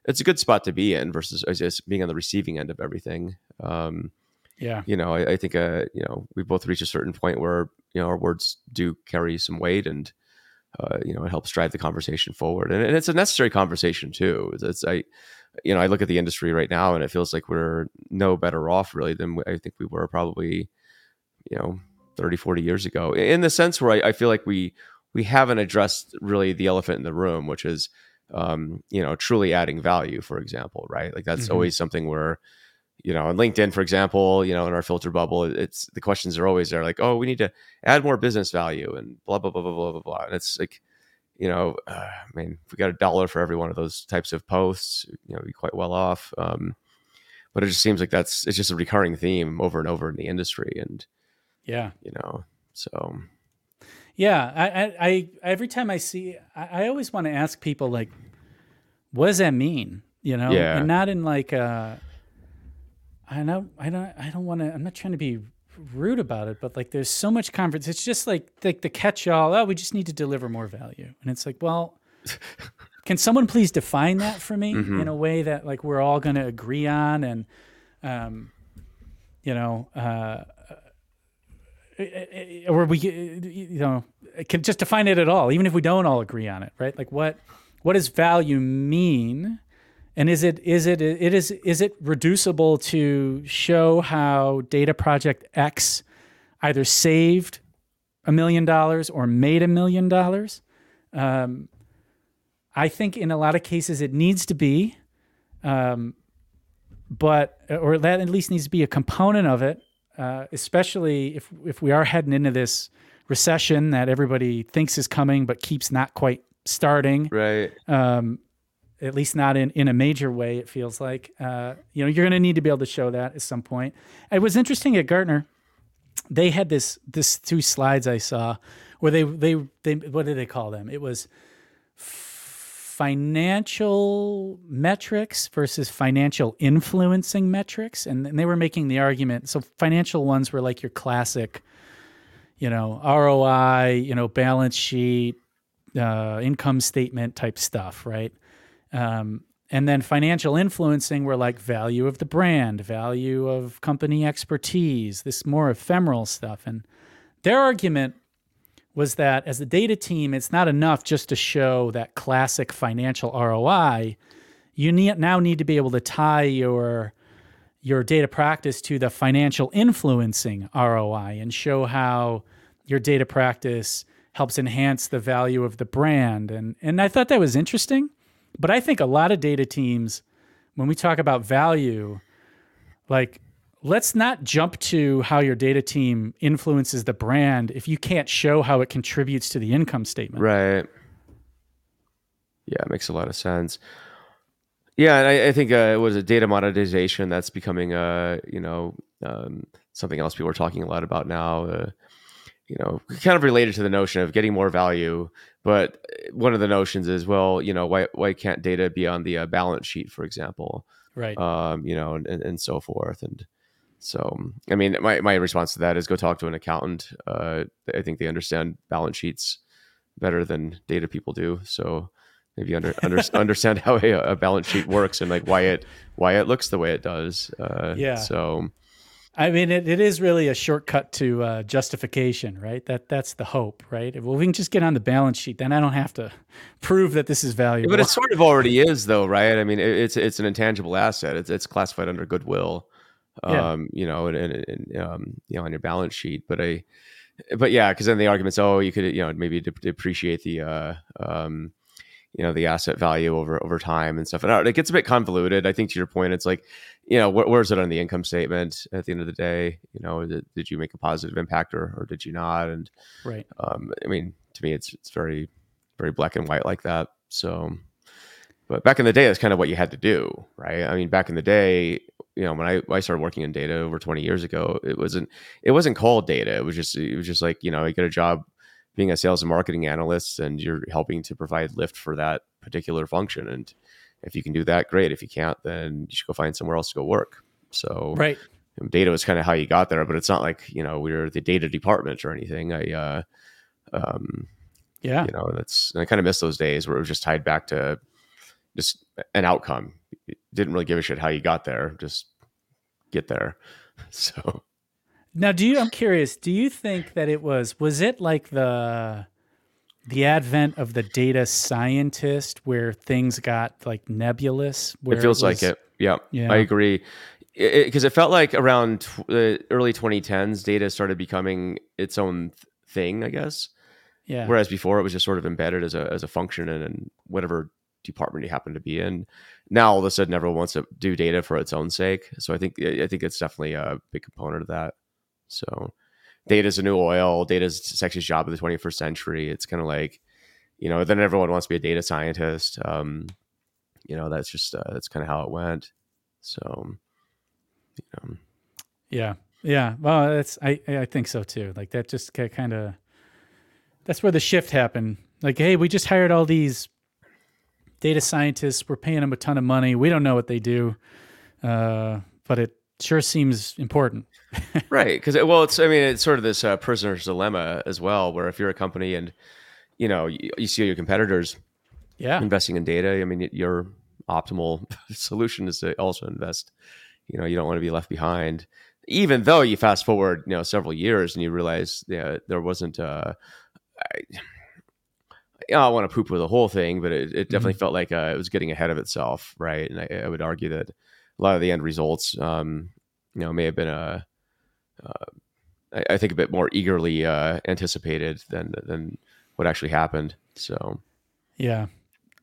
it's a good spot to be in versus just being on the receiving end of everything. Um, yeah, you know, I, I think, uh, you know, we both reach a certain point where you know our words do carry some weight, and uh, you know, it helps drive the conversation forward, and, and it's a necessary conversation too. It's, it's I, you know, I look at the industry right now, and it feels like we're no better off really than I think we were probably, you know, 30, 40 years ago, in the sense where I, I feel like we we haven't addressed really the elephant in the room, which is um, you know, truly adding value, for example, right? Like that's mm-hmm. always something where, you know, on LinkedIn, for example, you know, in our filter bubble, it's the questions are always there, like, oh, we need to add more business value and blah blah blah blah blah blah blah. And it's like, you know, uh, I mean, if we got a dollar for every one of those types of posts, you know, be quite well off. Um, but it just seems like that's it's just a recurring theme over and over in the industry, and yeah. You know, so. Yeah. I, I, I every time I see, I, I always want to ask people, like, what does that mean? You know? Yeah. And not in like, uh, I know, I don't, I don't want to, I'm not trying to be rude about it, but like, there's so much conference. It's just like, like the catch all, oh, we just need to deliver more value. And it's like, well, can someone please define that for me mm-hmm. in a way that like we're all going to agree on and um, you know uh, or we you know can just define it at all even if we don't all agree on it right like what what does value mean and is it is it it is is it reducible to show how data project x either saved a million dollars or made a million dollars um, i think in a lot of cases it needs to be um, but or that at least needs to be a component of it uh, especially if if we are heading into this recession that everybody thinks is coming but keeps not quite starting. Right. Um, at least not in, in a major way, it feels like. Uh, you know, you're going to need to be able to show that at some point. It was interesting at Gartner. They had this this two slides I saw where they they they what did they call them? It was financial metrics versus financial influencing metrics. And, and they were making the argument. So financial ones were like your classic, you know, ROI, you know, balance sheet, uh, income statement type stuff, right? Um, and then financial influencing were like value of the brand, value of company expertise, this more ephemeral stuff. And their argument was that as a data team, it's not enough just to show that classic financial ROI. You need, now need to be able to tie your your data practice to the financial influencing ROI and show how your data practice helps enhance the value of the brand. And and I thought that was interesting. But I think a lot of data teams, when we talk about value, like let's not jump to how your data team influences the brand if you can't show how it contributes to the income statement. Right. Yeah, it makes a lot of sense. Yeah, and I, I think uh, it was a data monetization that's becoming, uh, you know, um, something else people are talking a lot about now. Uh, you know, kind of related to the notion of getting more value. But one of the notions is, well, you know, why why can't data be on the uh, balance sheet, for example? Right. Um, you know, and, and so forth. And so, I mean, my, my response to that is go talk to an accountant. Uh, I think they understand balance sheets better than data people do. So maybe under, under understand how a, a, balance sheet works and like why it why it looks the way it does. Uh, yeah. So I mean, it, it is really a shortcut to uh, justification, right? That that's the hope, right? Well, we can just get on the balance sheet, then I don't have to prove that this is valuable. But it sort of already is, though, right? I mean, it, it's it's an intangible asset. It's it's classified under goodwill, um, yeah. you know, and, and, and um, you know, on your balance sheet. But I, but yeah, because then the arguments, oh, you could, you know, maybe depreciate the, uh, um, you know the asset value over over time and stuff. And uh, it gets a bit convoluted. I think to your point it's like you know wh- where's it on the income statement at the end of the day? You know did, did you make a positive impact or, or did you not? And right. um, i mean to me it's it's very very black and white like that. So but back in the day that's kind of what you had to do right? I mean back in the day you know when I, I started working in data over 20 years ago it wasn't it wasn't called data. It was just it was just like you know you get a job being a sales and marketing analyst and you're helping to provide lift for that particular function. And if you can do that, great. If you can't, then you should go find somewhere else to go work. So right. Data was kind of how you got there, but it's not like, you know, we are the data department or anything. I, uh, um, yeah, you know, that's, I kind of miss those days where it was just tied back to just an outcome. It didn't really give a shit how you got there. Just get there. So now, do you? I'm curious. Do you think that it was? Was it like the the advent of the data scientist, where things got like nebulous? it feels it was, like it. Yeah, yeah, I agree. Because it, it, felt like around the uh, early 2010s, data started becoming its own thing, I guess. Yeah. Whereas before, it was just sort of embedded as a as a function in, in whatever department you happen to be in. Now all of a sudden, everyone wants to do data for its own sake. So I think I think it's definitely a big component of that. So data is a new oil. Data is the sexiest job of the 21st century. It's kind of like, you know, then everyone wants to be a data scientist. Um, you know, that's just, uh, that's kind of how it went. So, you know. Yeah. Yeah. Well, that's, I, I think so too. Like that just kind of, that's where the shift happened. Like, hey, we just hired all these data scientists. We're paying them a ton of money. We don't know what they do. Uh, but it sure seems important. Right. Because, well, it's, I mean, it's sort of this uh, prisoner's dilemma as well, where if you're a company and, you know, you, you see your competitors yeah. investing in data, I mean, your optimal solution is to also invest. You know, you don't want to be left behind. Even though you fast forward, you know, several years and you realize yeah, there wasn't, uh, I, I don't want to poop with the whole thing, but it, it definitely mm-hmm. felt like uh, it was getting ahead of itself, right? And I, I would argue that a lot of the end results, um, you know, may have been a, uh, I, I, think a bit more eagerly uh, anticipated than than what actually happened. So, yeah,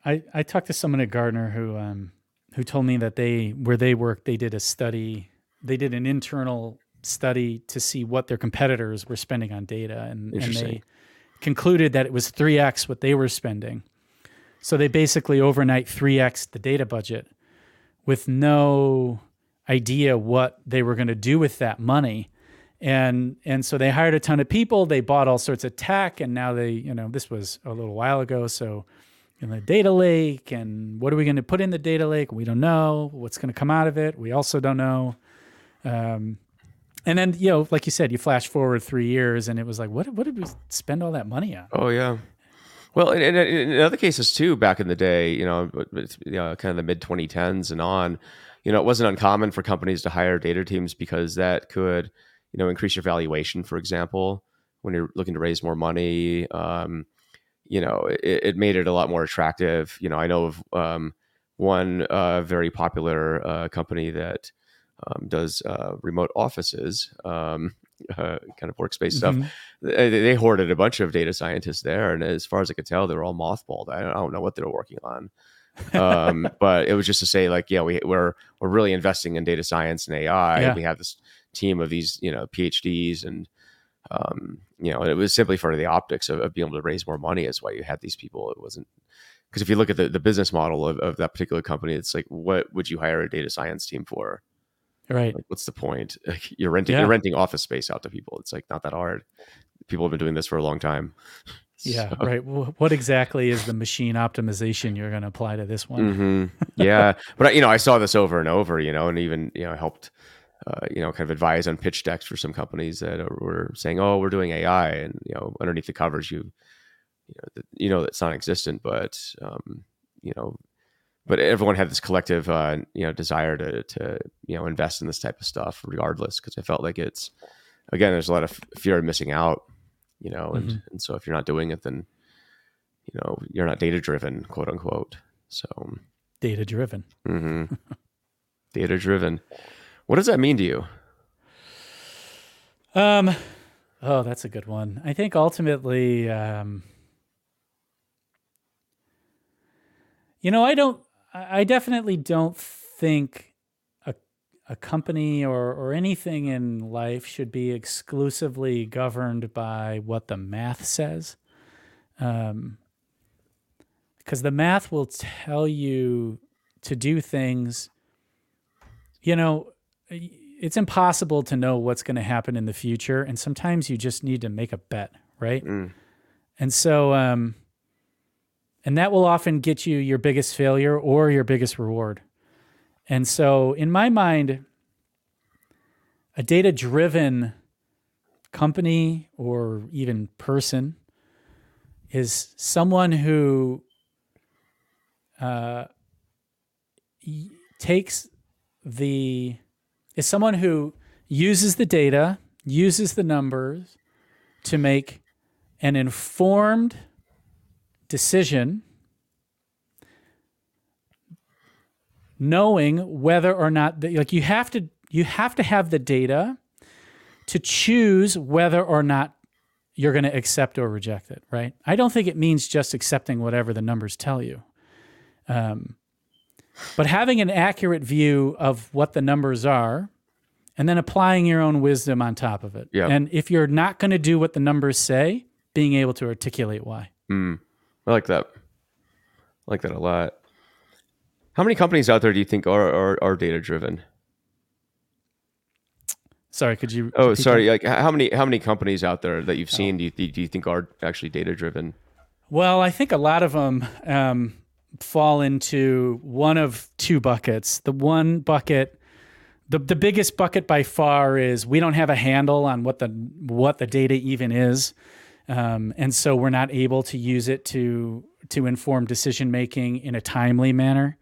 I I talked to someone at Gartner who um, who told me that they where they work they did a study, they did an internal study to see what their competitors were spending on data, and and they concluded that it was three x what they were spending. So they basically overnight three x the data budget with no idea what they were going to do with that money and and so they hired a ton of people. They bought all sorts of tech. And now they you know this was a little while ago. So in the data lake and what are we going to put in the data lake? We don't know. What's going to come out of it? We also don't know. Um, and then you know like you said you flash forward three years and it was like what, what did we spend all that money on? Oh yeah. Well, in, in, in, other cases too, back in the day, you know, you know kind of the mid 2010s and on, you know, it wasn't uncommon for companies to hire data teams because that could, you know, increase your valuation, for example, when you're looking to raise more money. Um, you know, it, it, made it a lot more attractive. You know, I know of um, one uh, very popular uh, company that um, does uh, remote offices. Um, uh, kind of workspace mm-hmm. stuff. They, they, hoarded a bunch of data scientists there, and as far as I could tell, they were all mothballed. I don't, I don't know what they were working on. um, but it was just to say like, yeah, we, we're we're really investing in data science and AI. Yeah. We have this team of these you know PhDs and um, you know it was simply for the optics of, of being able to raise more money. Is why you had these people. It wasn't because if you look at the, the business model of, of that particular company, it's like what would you hire a data science team for? Right. Like, what's the point? Like, you're renting Yeah. you're renting office space out to people. It's like not that hard. People have been doing this for a long time. Yeah. So- Right. Wh- What exactly is the machine optimization you're going to apply to this one? hmm Yeah, but you know, I saw this over and over. You know, and even you know, helped. Uh, you know, kind of advise on pitch decks for some companies that were saying, "Oh, we're doing AI," and you know, underneath the covers, you, you know, that you know that's non-existent, but um, you know, but everyone had this collective, uh, you know, desire to to you know invest in this type of stuff, regardless, because I felt like it's again, there's a lot of fear of missing out, you know, and and so if you're not doing it, then you know you're not data driven, quote unquote. So Data driven. hmm Data driven. What does that mean to you? Um, oh, that's a good one. I think ultimately, um, you know, I don't, I definitely don't think a, a company or, or anything in life should be exclusively governed by what the math says. Um, because the math will tell you to do things, you know, it's impossible to know what's going to happen in the future and sometimes you just need to make a bet right Mm. and so um and that will often get you your biggest failure or your biggest reward and so in my mind a data driven company or even person is someone who uh, takes the is someone who uses the data, uses the numbers to make an informed decision, knowing whether or not the, like you have to you have to have the data to choose whether or not you're going to accept or reject it, right? I don't think it means just accepting whatever the numbers tell you. Um, but having an accurate view of what the numbers are and then applying your own wisdom on top of it. Yeah. And if you're not going to do what the numbers say, being able to articulate why. Mm. I like that. I like that a lot. How many companies out there do you think are are, are data driven? Sorry, could you? Oh, sorry. that? Like how many how many companies out there that you've seen do you do you think are actually data driven? Well, I think a lot of them um, fall into one of two buckets. The one bucket, the the biggest bucket by far is we don't have a handle on what the what the data even is, um, and so we're not able to use it to to inform decision making in a timely manner.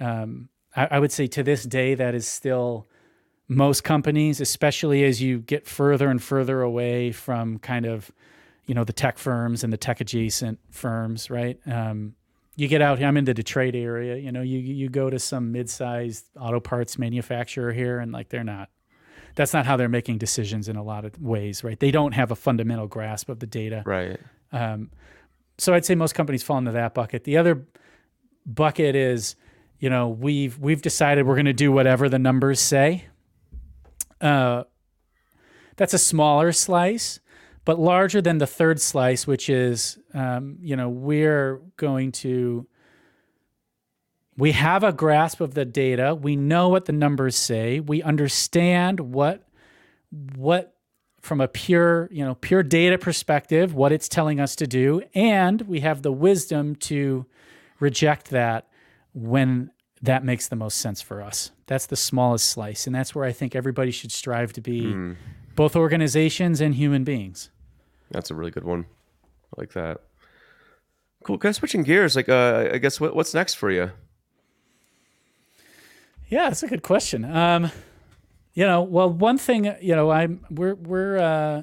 Um, I, I would say to this day that is still most companies, especially as you get further and further away from kind of you know the tech firms and the tech adjacent firms, right? Um, you get out here. I'm in the Detroit area. You know, you you go to some mid-sized auto parts manufacturer here, and like they're not. That's not how they're making decisions in a lot of ways, right? They don't have a fundamental grasp of the data. Right. Um, so I'd say most companies fall into that bucket. The other bucket is, you know, we've we've decided we're going to do whatever the numbers say. Uh, that's a smaller slice, but larger than the third slice, which is, um, you know, we're going to. We have a grasp of the data. We know what the numbers say. We understand what what from a pure, you know, pure data perspective, what it's telling us to do, and we have the wisdom to reject that when that makes the most sense for us. That's the smallest slice, and that's where I think everybody should strive to be, Mm. Both organizations and human beings. That's a really good one. I like that. Cool. Kind of switching gears. Like, uh, I guess what, what's next for you? Yeah, that's a good question. Um, you know, well, one thing, you know, I'm we're we're uh,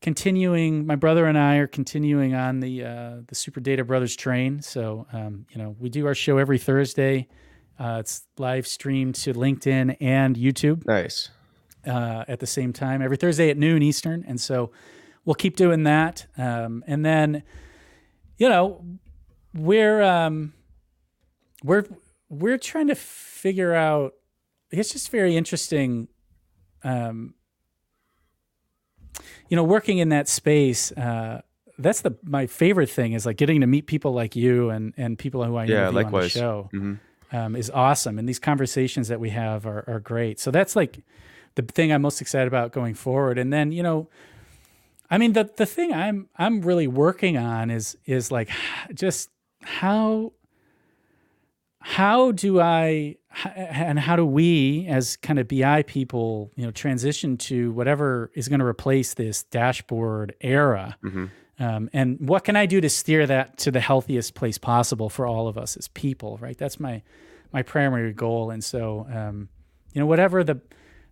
continuing. My brother and I are continuing on the uh, the Super Data Brothers train. So, um, you know, we do our show every Thursday. Uh, it's live streamed to LinkedIn and YouTube Nice. Uh, at the same time every Thursday at noon Eastern, and so we'll keep doing that. Um, and then, you know, we're um, we're we're trying to figure out. It's just very interesting. Um, you know, working in that space. Uh, that's the my favorite thing is like getting to meet people like you and and people who I Yeah, interview on the show Mhm. um, is awesome, and these conversations that we have are are great. So that's like the thing I'm most excited about going forward. And then you know, I mean the the thing I'm I'm really working on is is like just how how do I and how do we as kind of BI people, you know, transition to whatever is going to replace this dashboard era? Mhm. Um, and what can I do to steer that to the healthiest place possible for all of us as people? Right, that's my my primary goal. And so, um, you know, whatever the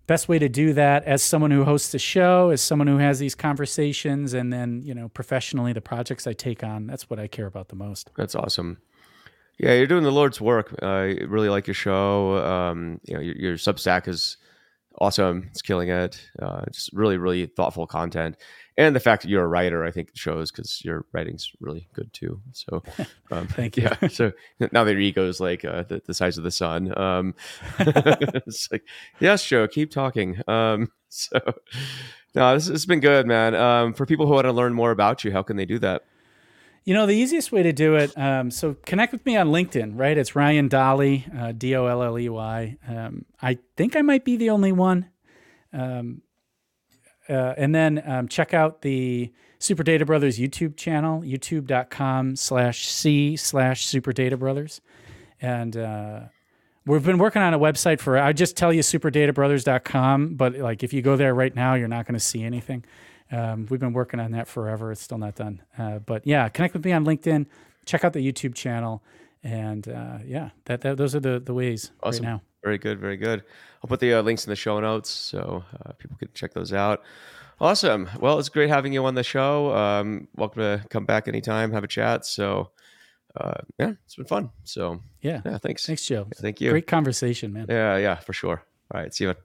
best way to do that, as someone who hosts a show, as someone who has these conversations, and then you know, professionally, the projects I take on, that's what I care about the most. That's awesome. Yeah, you're doing the Lord's work. I really like your show. Um, you know, your, your Substack is awesome. It's killing it. Uh, just really, really thoughtful content, and the fact that you're a writer, I think, shows because your writing's really good too. So, um, Thank you. Yeah. So now their ego is like uh, the, the size of the sun. Um, it's like, yes, Joe, keep talking. Um, so, no, this has been good, man. Um, for people who want to learn more about you, how can they do that? You know, the easiest way to do it, um, so connect with me on LinkedIn, right? It's Ryan Dolley, uh, D O L L E Y. Um, I think I might be the only one. Um, uh, and then um, check out the Super Data Brothers YouTube channel, youtube.com slash C slash Super Data Brothers. And uh, we've been working on a website for, I just tell you superdataBrothers.com, but like if you go there right now, you're not going to see anything. Um, we've been working on that forever. It's still not done. Uh, but yeah, connect with me on LinkedIn. Check out the YouTube channel, and uh, yeah, that, that those are the the ways Awesome. right now. Very good, very good. I'll put the uh, links in the show notes so uh, people can check those out. Awesome. Well, it's great having you on the show. Um, welcome to come back anytime, have a chat. So, uh, yeah, it's been fun. So, Yeah, yeah, thanks. thanks, Joe. Thank you. Great conversation, man. Yeah, yeah, for sure. All right. See you. man.